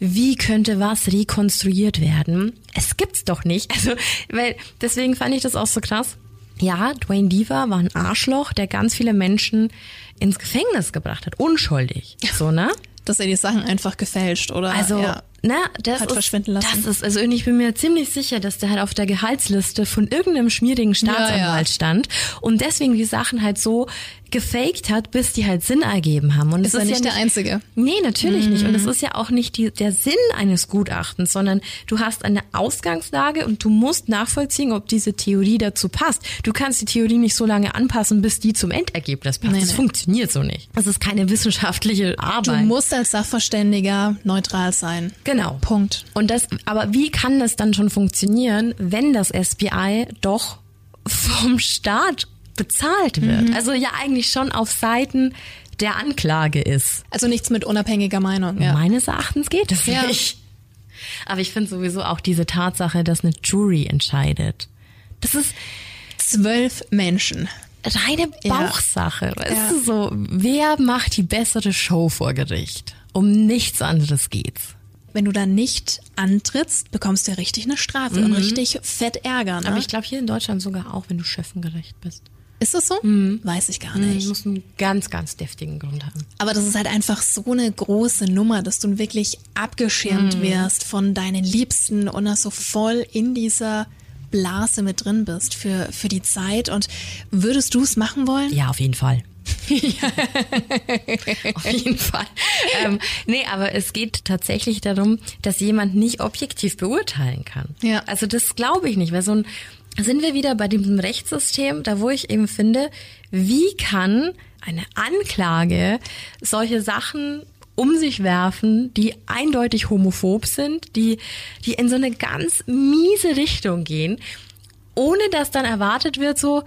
wie könnte was rekonstruiert werden. Es gibt's doch nicht. Also, weil, deswegen fand ich das auch so krass. Ja, Dwayne Deaver war ein Arschloch, der ganz viele Menschen ins Gefängnis gebracht hat. Unschuldig. So, ne? Dass er die Sachen einfach gefälscht, oder? Also, ja. Ne, das Hat ist, verschwinden lassen. Das ist, also und ich bin mir ziemlich sicher, dass der halt auf der Gehaltsliste von irgendeinem schmierigen Staatsanwalt ja. stand und deswegen die Sachen halt so gefaked hat, bis die halt Sinn ergeben haben. Und ist er ist nicht ja der Einzige. Nee, natürlich nicht. Mhm. Und es ist ja auch nicht die, der Sinn eines Gutachtens, sondern du hast eine Ausgangslage und du musst nachvollziehen, ob diese Theorie dazu passt. Du kannst die Theorie nicht so lange anpassen, bis die zum Endergebnis passt. Nee, das nee. funktioniert so nicht. Das ist keine wissenschaftliche Du Arbeit. musst als Sachverständiger neutral sein. Genau. Punkt. Und das, aber wie kann das dann schon funktionieren, wenn das SBI doch vom Staat bezahlt wird? Also ja eigentlich schon auf Seiten der Anklage ist. Also nichts mit unabhängiger Meinung. Ja. Meines Erachtens geht es Ja. nicht. Aber ich finde sowieso auch diese Tatsache, dass eine Jury entscheidet. Das ist Zwölf Menschen. reine Ja. Bauchsache. Weißt Ja. du so, wer macht die bessere Show vor Gericht? Um nichts anderes geht's. Wenn du da nicht antrittst, bekommst du ja richtig eine Strafe und richtig fett Ärger. Ne? Aber ich glaube hier in Deutschland sogar auch, wenn du schöffengerecht bist. ist das so? Weiß ich gar Du nicht. musst einen ganz, ganz deftigen Grund haben. Aber das ist halt einfach so eine große Nummer, dass du wirklich abgeschirmt wirst von deinen Liebsten und da so voll in dieser Blase mit drin bist für, für die Zeit. Und würdest du es machen wollen? Ja, auf jeden Fall. auf jeden Fall. Ähm, nee, aber es geht tatsächlich darum, dass jemand nicht objektiv beurteilen kann. Ja. Also das glaube ich nicht, weil so ein sind wir wieder bei diesem Rechtssystem, da wo ich eben finde, wie kann eine Anklage solche Sachen um sich werfen, die eindeutig homophob sind, die, die in so eine ganz miese Richtung gehen, ohne dass dann erwartet wird, so,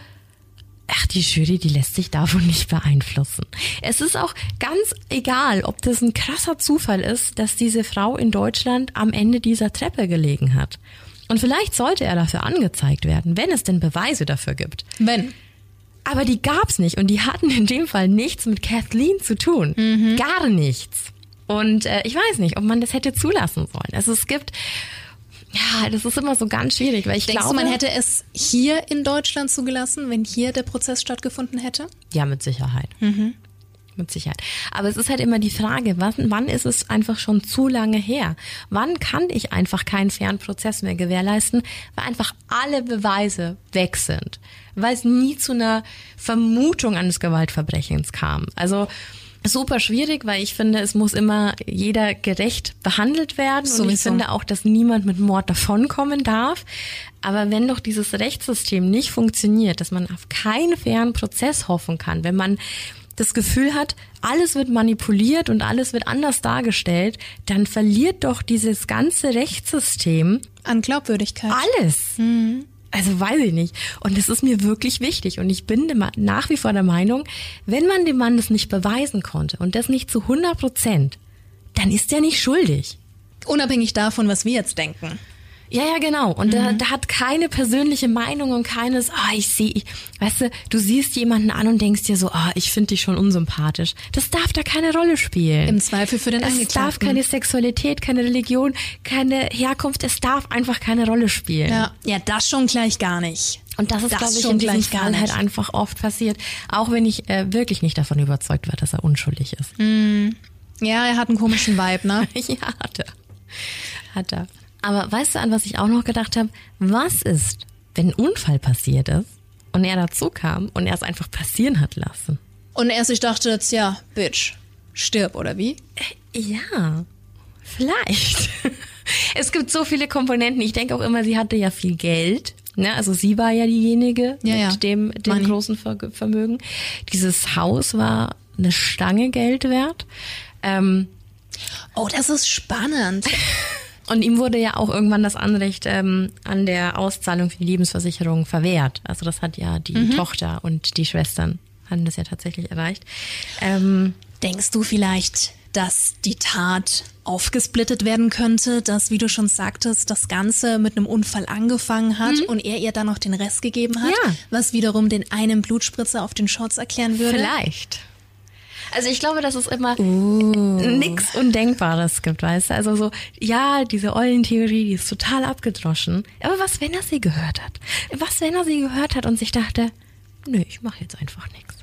Ach, die Jury, die lässt sich davon nicht beeinflussen. Es ist auch ganz egal, ob das ein krasser Zufall ist, dass diese Frau in Deutschland am Ende dieser Treppe gelegen hat. Und vielleicht sollte er dafür angezeigt werden, wenn es denn Beweise dafür gibt. Wenn. Aber die gab's nicht und die hatten in dem Fall nichts mit Kathleen zu tun. Gar nichts. Und äh, ich weiß nicht, ob man das hätte zulassen sollen. Also es gibt, ja, das ist immer so ganz schwierig, weil ich Denkst glaube, du, man hätte es hier in Deutschland zugelassen, wenn hier der Prozess stattgefunden hätte? Ja, mit Sicherheit. Mit Sicherheit. Aber es ist halt immer die Frage, wann, wann ist es einfach schon zu lange her? Wann kann ich einfach keinen fairen Prozess mehr gewährleisten, weil einfach alle Beweise weg sind? Weil es nie zu einer Vermutung eines Gewaltverbrechens kam. Also super schwierig, weil ich finde, es muss immer jeder gerecht behandelt werden. Und ich Sowieso. finde auch, dass niemand mit Mord davonkommen darf. Aber wenn doch dieses Rechtssystem nicht funktioniert, dass man auf keinen fairen Prozess hoffen kann, wenn man das Gefühl hat, alles wird manipuliert und alles wird anders dargestellt, dann verliert doch dieses ganze Rechtssystem An Glaubwürdigkeit. alles. Also weiß ich nicht. Und das ist mir wirklich wichtig. Und ich bin nach wie vor der Meinung, wenn man dem Mann das nicht beweisen konnte und das nicht zu 100 Prozent, dann ist er nicht schuldig. Unabhängig davon, was wir jetzt denken. Ja, ja, genau. Und da, da hat keine persönliche Meinung und keines, ah, ich sehe, weißt du, du siehst jemanden an und denkst dir so, ah, ich finde dich schon unsympathisch. Das darf da keine Rolle spielen. Im Zweifel für den es darf Angeklagten. keine Sexualität, keine Religion, keine Herkunft, es darf einfach keine Rolle spielen. Ja, ja, das schon gleich gar nicht. Und das ist, Das glaube ich, schon in diesem gleich gar Fall halt nicht. einfach oft passiert. Auch wenn ich äh, wirklich nicht davon überzeugt war, dass er unschuldig ist. Ja, er hat einen komischen Vibe, ne? ja, hat er. Hat er. Aber weißt du, an was ich auch noch gedacht habe? Was ist, wenn ein Unfall passiert ist und er dazu kam und er es einfach passieren hat lassen? Und er sich dachte jetzt, ja, Bitch, stirb, oder wie? Ja, vielleicht. es gibt so viele Komponenten. Ich denke auch immer, sie hatte ja viel Geld. Ne? Also sie war ja diejenige Ja, mit ja. dem, dem Money. großen Ver Vermögen. Dieses Haus war eine Stange Geld wert. Ähm, Oh, das ist spannend. und ihm wurde ja auch irgendwann das Anrecht ähm, an der Auszahlung für die Lebensversicherung verwehrt. Also das hat ja die Mhm. Tochter und die Schwestern hatten das ja tatsächlich erreicht. Ähm, Denkst du vielleicht, dass die Tat aufgesplittet werden könnte, dass, wie du schon sagtest, das Ganze mit einem Unfall angefangen hat und er ihr dann noch den Rest gegeben hat, Ja. was wiederum den einen Blutspritzer auf den Shorts erklären würde? Vielleicht. Also ich glaube, dass es immer nichts Undenkbares gibt, weißt du? Also so, ja, diese Eulentheorie, die ist total abgedroschen. Aber was, wenn er sie gehört hat? Was, wenn er sie gehört hat und sich dachte, nö, ich mache jetzt einfach nichts.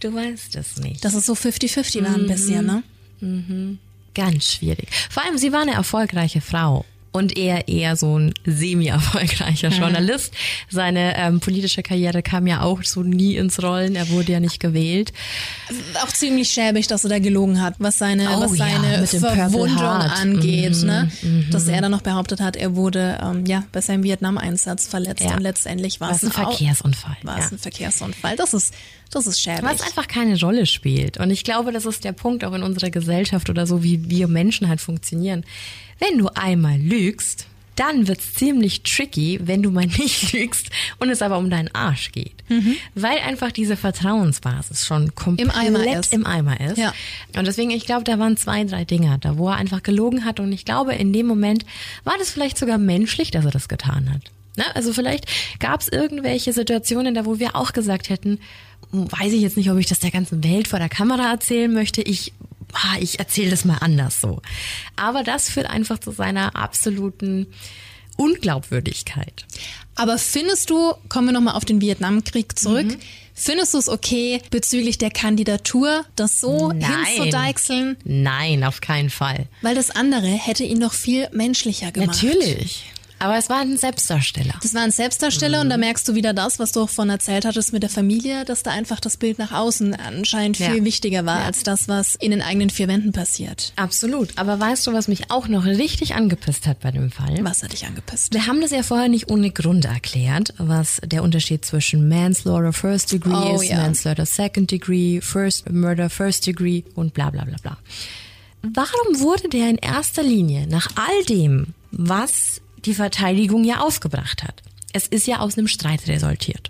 Du weißt es nicht. Das ist so 50-50 war ein bisschen, ne? Ganz schwierig. Vor allem, sie war eine erfolgreiche Frau. Und er eher so ein semi-erfolgreicher Journalist. Seine ähm, politische Karriere kam ja auch so nie ins Rollen. Er wurde ja nicht gewählt. Auch ziemlich schäbig, dass er da gelogen hat, was seine, Oh was ja, seine Purple Verwundung angeht, Mhm, ne? Dass er dann noch behauptet hat, er wurde ähm, ja bei seinem Vietnam-Einsatz verletzt Ja. und letztendlich war es ein Verkehrsunfall. War ja. es ein Verkehrsunfall. Das ist, das ist schäbig. Was einfach keine Rolle spielt. Und ich glaube, das ist der Punkt auch in unserer Gesellschaft oder so, wie wir Menschen halt funktionieren. Wenn du einmal lügst, dann wird's ziemlich tricky, wenn du mal nicht lügst und es aber um deinen Arsch geht. Weil einfach diese Vertrauensbasis schon komplett Mhm. Im Eimer ist. im Eimer ist. Ja. Und deswegen, ich glaube, da waren zwei, drei Dinge, da wo er einfach gelogen hat. Und ich glaube, in dem Moment war das vielleicht sogar menschlich, dass er das getan hat. Ne? Also vielleicht gab es irgendwelche Situationen, da wo wir auch gesagt hätten, weiß ich jetzt nicht, ob ich das der ganzen Welt vor der Kamera erzählen möchte. Ich, ah, ich erzähle das mal anders so. Aber das führt einfach zu seiner absoluten Unglaubwürdigkeit. Aber findest du, kommen wir nochmal auf den Vietnamkrieg zurück, Mhm. findest du es okay, bezüglich der Kandidatur, das so hinzudeichseln? Nein, auf keinen Fall. Weil das andere hätte ihn doch viel menschlicher gemacht. Natürlich. Aber es war ein Selbstdarsteller. Das war ein Selbstdarsteller und Mhm. da merkst du wieder das, was du auch von erzählt hattest mit der Familie, dass da einfach das Bild nach außen anscheinend viel Ja. wichtiger war Ja. als das, was in den eigenen vier Wänden passiert. Absolut. Aber weißt du, was mich auch noch richtig angepisst hat bei dem Fall? Was hat dich angepisst? Wir haben das ja vorher nicht ohne Grund erklärt, was der Unterschied zwischen Manslaughter First Degree Oh, ist, ja. Manslaughter Second Degree, First Murder First Degree und bla bla bla bla. Warum wurde der in erster Linie nach all dem, was die Verteidigung ja aufgebracht hat? Es ist ja aus einem Streit resultiert.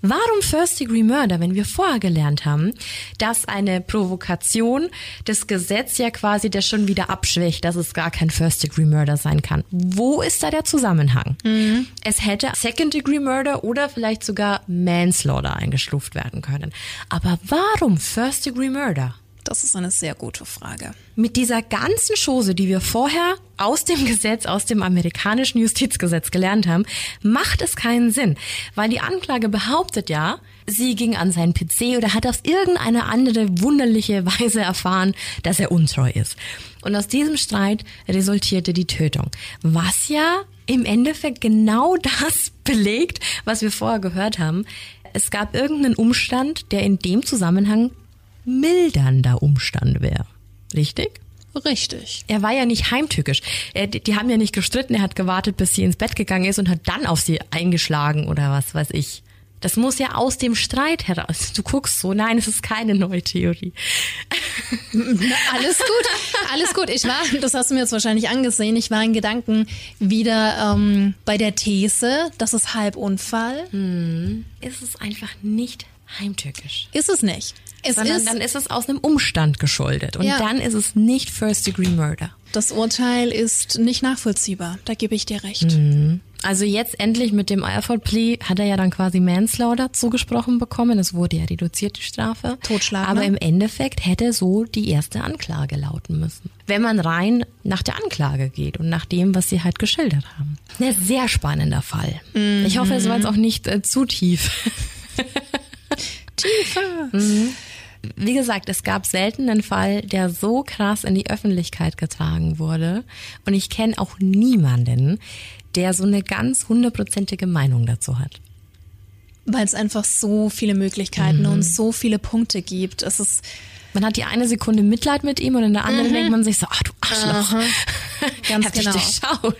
Warum First Degree Murder, wenn wir vorher gelernt haben, dass eine Provokation das Gesetz ja quasi das schon wieder abschwächt, dass es gar kein First Degree Murder sein kann? Wo ist da der Zusammenhang? Es hätte Second Degree Murder oder vielleicht sogar Manslaughter eingestuft werden können. Aber warum First Degree Murder? Das ist eine sehr gute Frage. mit dieser ganzen Chose, die wir vorher aus dem Gesetz, aus dem amerikanischen Justizgesetz gelernt haben, macht es keinen Sinn. Weil die Anklage behauptet ja, sie ging an seinen PC oder hat auf irgendeine andere wunderliche Weise erfahren, dass er untreu ist. Und aus diesem Streit resultierte die Tötung. Was ja im Endeffekt genau das belegt, was wir vorher gehört haben. Es gab irgendeinen Umstand, der in dem Zusammenhang mildernder Umstand wäre. Richtig? Richtig. Er war ja nicht heimtückisch. Er, die, die haben ja nicht gestritten, er hat gewartet, bis sie ins Bett gegangen ist und hat dann auf sie eingeschlagen oder was weiß ich. Das muss ja aus dem Streit heraus. Du guckst so, nein, es ist keine neue Theorie. Alles gut, alles gut. Ich war, das hast du mir jetzt wahrscheinlich angesehen, ich war in Gedanken wieder ähm, bei der These, das ist Halbunfall. Ist es einfach nicht heimtückisch. Ist es nicht. Es Sondern ist, dann ist es aus einem Umstand geschuldet. Und Ja. dann ist es nicht First Degree Murder. das Urteil ist nicht nachvollziehbar. Da gebe ich dir recht. Also jetzt endlich mit dem Alford Plea hat er ja dann quasi Manslaughter zugesprochen bekommen. Es wurde ja reduziert, die Strafe. Totschlag, Aber ne? im Endeffekt hätte so die erste Anklage lauten müssen. Wenn man rein nach der Anklage geht und nach dem, was sie halt geschildert haben. Ein sehr spannender Fall. Ich hoffe, es war jetzt auch nicht äh, zu tief. Tiefer. Wie gesagt, es gab selten einen Fall, der so krass in die Öffentlichkeit getragen wurde. Und ich kenne auch niemanden, der so eine ganz hundertprozentige Meinung dazu hat. Weil es einfach so viele Möglichkeiten Mhm. und so viele Punkte gibt. Es ist Man hat die eine Sekunde Mitleid mit ihm und in der anderen denkt man sich so, ach du Arschloch. Ganz Hab dich genau.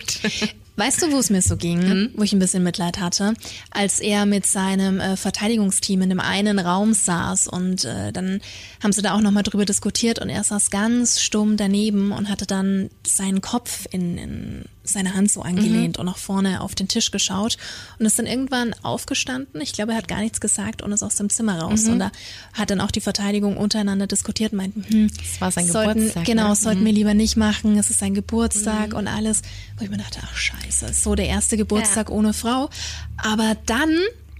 Weißt du, wo es mir so ging, Mhm. wo ich ein bisschen Mitleid hatte, als er mit seinem äh, Verteidigungsteam in dem einen Raum saß und äh, dann haben sie da auch nochmal drüber diskutiert und er saß ganz stumm daneben und hatte dann seinen Kopf in, in seine Hand so angelehnt und nach vorne auf den Tisch geschaut und ist dann irgendwann aufgestanden. Ich glaube, er hat gar nichts gesagt und ist aus dem Zimmer raus. Und da hat dann auch die Verteidigung untereinander diskutiert und meinten, hm, Das war sein sollten, Geburtstag, Genau, ne? sollten wir lieber nicht machen. Es ist sein Geburtstag und alles. Wo ich mir dachte, ach scheiße, so der erste Geburtstag ohne Frau. Aber dann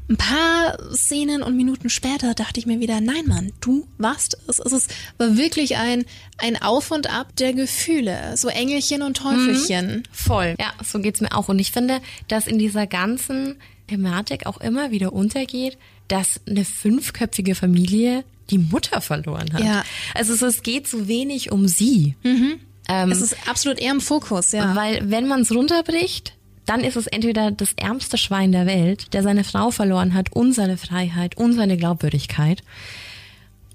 ein paar Szenen und Minuten später dachte ich mir wieder, nein, Mann, du warst es. Es war wirklich ein, ein Auf und Ab der Gefühle. So Engelchen und Teufelchen. Voll. Ja, so geht's mir auch. Und ich finde, dass in dieser ganzen Thematik auch immer wieder untergeht, dass eine fünfköpfige Familie die Mutter verloren hat. Ja. Also es, es geht so wenig um sie. Ähm, Es ist absolut eher im Fokus, ja. Weil wenn man es runterbricht, dann ist es entweder das ärmste Schwein der Welt, der seine Frau verloren hat und seine Freiheit und seine Glaubwürdigkeit.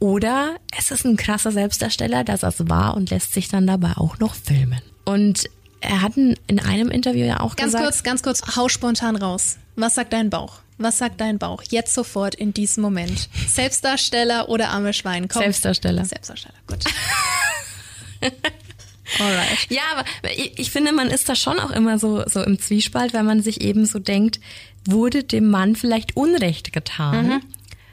Oder es ist ein krasser Selbstdarsteller, dass es war und lässt sich dann dabei auch noch filmen. Und er hat in in einem Interview ja auch Ganz gesagt, kurz, ganz kurz, hau spontan raus. Was sagt dein Bauch? Was sagt dein Bauch? Jetzt sofort in diesem Moment. Selbstdarsteller oder arme Schwein? Komm. Selbstdarsteller. Selbstdarsteller, gut. Alright. Ja, aber ich, ich finde, man ist da schon auch immer so, so im Zwiespalt, weil man sich eben so denkt, wurde dem Mann vielleicht Unrecht getan? Mhm.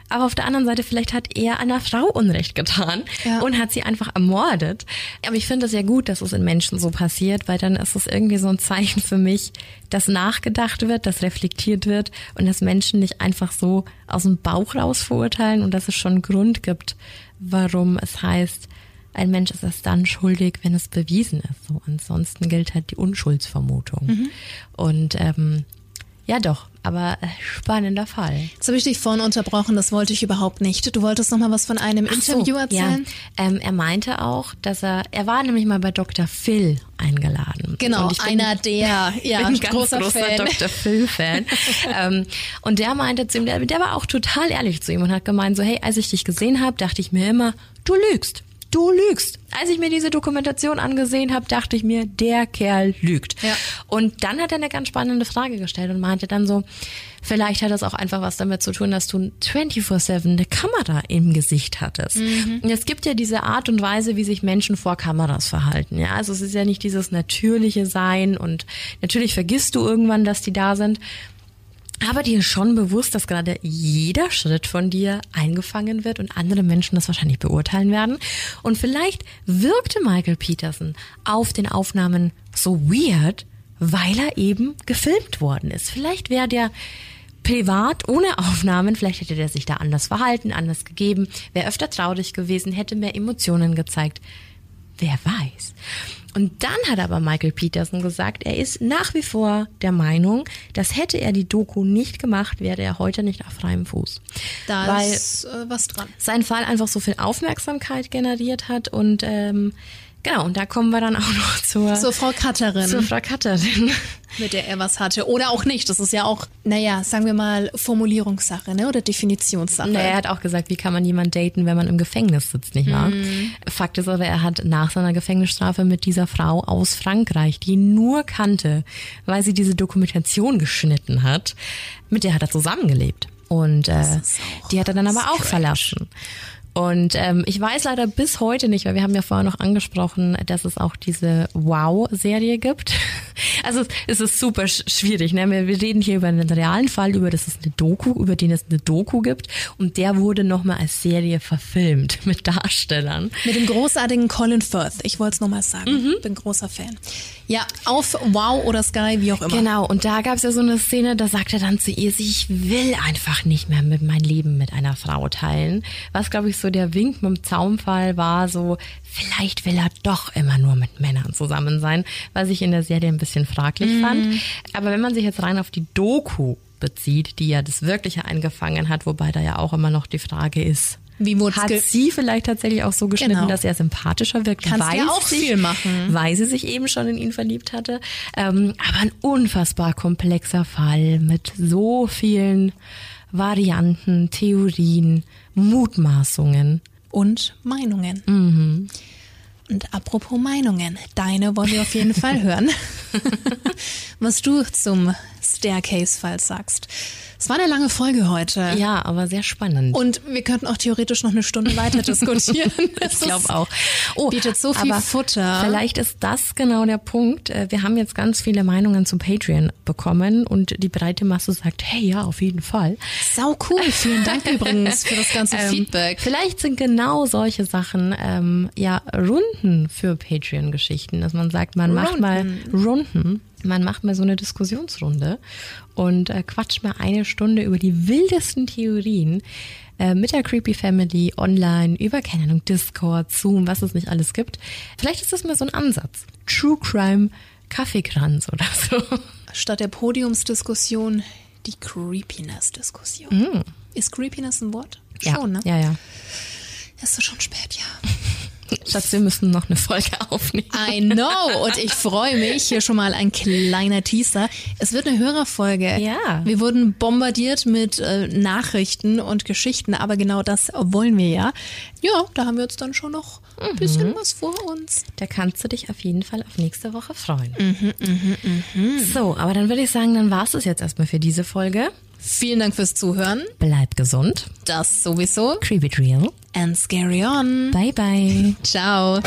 Aber auf der anderen Seite, vielleicht hat er einer Frau Unrecht getan Ja. und hat sie einfach ermordet. Aber ich finde es ja gut, dass es in Menschen so passiert, weil dann ist es irgendwie so ein Zeichen für mich, dass nachgedacht wird, dass reflektiert wird und dass Menschen nicht einfach so aus dem Bauch raus verurteilen und dass es schon einen Grund gibt, warum es heißt, ein Mensch ist erst dann schuldig, wenn es bewiesen ist. So, ansonsten gilt halt die Unschuldsvermutung. Mhm. Und ähm, ja doch, aber äh, spannender Fall. Jetzt habe ich dich vorhin unterbrochen, das wollte ich überhaupt nicht. Du wolltest noch mal was von einem Interview So, erzählen? Ja. Ähm, er meinte auch, dass er, er war nämlich mal bei Dr. Phil eingeladen. Genau, ich bin- einer der, ja, bin ein ganz großer, großer. Dr. Phil-Fan. ähm, und der meinte zu ihm, der, der war auch total ehrlich zu ihm und hat gemeint, so, hey, als ich dich gesehen habe, dachte ich mir immer, du lügst. Du lügst. Als ich mir diese Dokumentation angesehen habe, dachte ich mir, der Kerl lügt. Ja. Und dann hat er eine ganz spannende Frage gestellt und meinte dann so, vielleicht hat das auch einfach was damit zu tun, dass du 24-7 eine Kamera im Gesicht hattest. Und es gibt ja diese Art und Weise, wie sich Menschen vor Kameras verhalten. Ja, also es ist ja nicht dieses natürliche Sein und natürlich vergisst du irgendwann, dass die da sind. Aber dir schon bewusst, dass gerade jeder Schritt von dir eingefangen wird und andere Menschen das wahrscheinlich beurteilen werden. Und vielleicht wirkte Michael Peterson auf den Aufnahmen so weird, weil er eben gefilmt worden ist. Vielleicht wäre der privat ohne Aufnahmen, vielleicht hätte der sich da anders verhalten, anders gegeben, wäre öfter traurig gewesen, hätte mehr Emotionen gezeigt. Wer weiß. Und dann hat aber Michael Peterson gesagt, er ist nach wie vor der Meinung, dass hätte er die Doku nicht gemacht, wäre er heute nicht auf freiem Fuß. Da Weil ist äh, was dran. sein Fall einfach so viel Aufmerksamkeit generiert hat und ähm, genau, und da kommen wir dann auch noch zur, So, Frau Cutterin, zur Frau Cutterin. mit der er was hatte. Oder auch nicht. Das ist ja auch, naja, sagen wir mal, Formulierungssache, ne? Oder Definitionssache. Naja, er hat auch gesagt, wie kann man jemand daten, wenn man im Gefängnis sitzt, nicht wahr? Fakt ist aber, er hat nach seiner Gefängnisstrafe mit dieser Frau aus Frankreich, die ihn nur kannte, weil sie diese Dokumentation geschnitten hat, mit der hat er zusammengelebt. Und äh, die hat er dann aber auch strange. verlassen. Und ähm, ich weiß leider bis heute nicht, weil wir haben ja vorher noch angesprochen, dass es auch diese Wow-Serie gibt. Also es ist super sch- schwierig. Ne? Wir wir reden hier über einen realen Fall, über das es eine Doku, über den es eine Doku gibt. Und der wurde nochmal als Serie verfilmt mit Darstellern. Mit dem großartigen Colin Firth. Ich wollte es nochmal sagen. Mhm. Bin großer Fan. Ja, auf Wow oder Sky, wie auch immer. Genau, und da gab es ja so eine Szene, da sagt er dann zu ihr, ich will einfach nicht mehr mit mein Leben mit einer Frau teilen. Was, glaube ich, so der Wink mit dem Zaumfall war, so, vielleicht will er doch immer nur mit Männern zusammen sein, was ich in der Serie ein bisschen fraglich fand. Aber wenn man sich jetzt rein auf die Doku bezieht, die ja das Wirkliche eingefangen hat, wobei da ja auch immer noch die Frage ist, Wie hat sie vielleicht tatsächlich auch so geschnitten, Genau. dass er sympathischer wirkt, Kannst weil ja auch sie, viel machen. weil sie sich eben schon in ihn verliebt hatte. Ähm, aber ein unfassbar komplexer Fall mit so vielen Varianten, Theorien, Mutmaßungen. Und Meinungen. Mhm. Und apropos Meinungen, deine wollen wir auf jeden Fall hören. Was du zum Staircase-Fall sagst. Es war eine lange Folge heute. Ja, aber sehr spannend. Und wir könnten auch theoretisch noch eine Stunde weiter diskutieren. ich glaube auch. Oh, bietet so viel aber Futter. Vielleicht ist das genau der Punkt. Äh, Wir haben jetzt ganz viele Meinungen zu Patreon bekommen und die breite Masse sagt, hey, ja, auf jeden Fall. Sau cool. Vielen Dank übrigens für das ganze Ähm, Feedback. Vielleicht sind genau solche Sachen ähm, ja Runden für Patreon-Geschichten, dass man sagt, man macht mal Runden. Man macht mal so eine Diskussionsrunde und äh, quatscht mal eine Stunde über die wildesten Theorien äh, mit der Creepy Family online über, keine Ahnung, Discord, Zoom, was es nicht alles gibt. Vielleicht ist das mal so ein Ansatz. True Crime Kaffeekranz oder so. Statt der Podiumsdiskussion die Creepiness-Diskussion. Ist Creepiness ein Wort? Ja, Schon, ne? ja, ja. Ist schon spät, ja. Schatz, wir müssen noch eine Folge aufnehmen. I know. Und ich freue mich. Hier schon mal ein kleiner Teaser. Es wird eine Hörerfolge. Ja. Wir wurden bombardiert mit äh, Nachrichten und Geschichten, aber genau das wollen wir ja. Ja, da haben wir uns dann schon noch ein bisschen was vor uns. Da kannst du dich auf jeden Fall auf nächste Woche freuen. So, aber dann würde ich sagen, dann war es es jetzt erstmal für diese Folge. Vielen Dank fürs Zuhören. Bleib gesund. Das sowieso. Creepy Real. And scary on. Bye, bye. Ciao.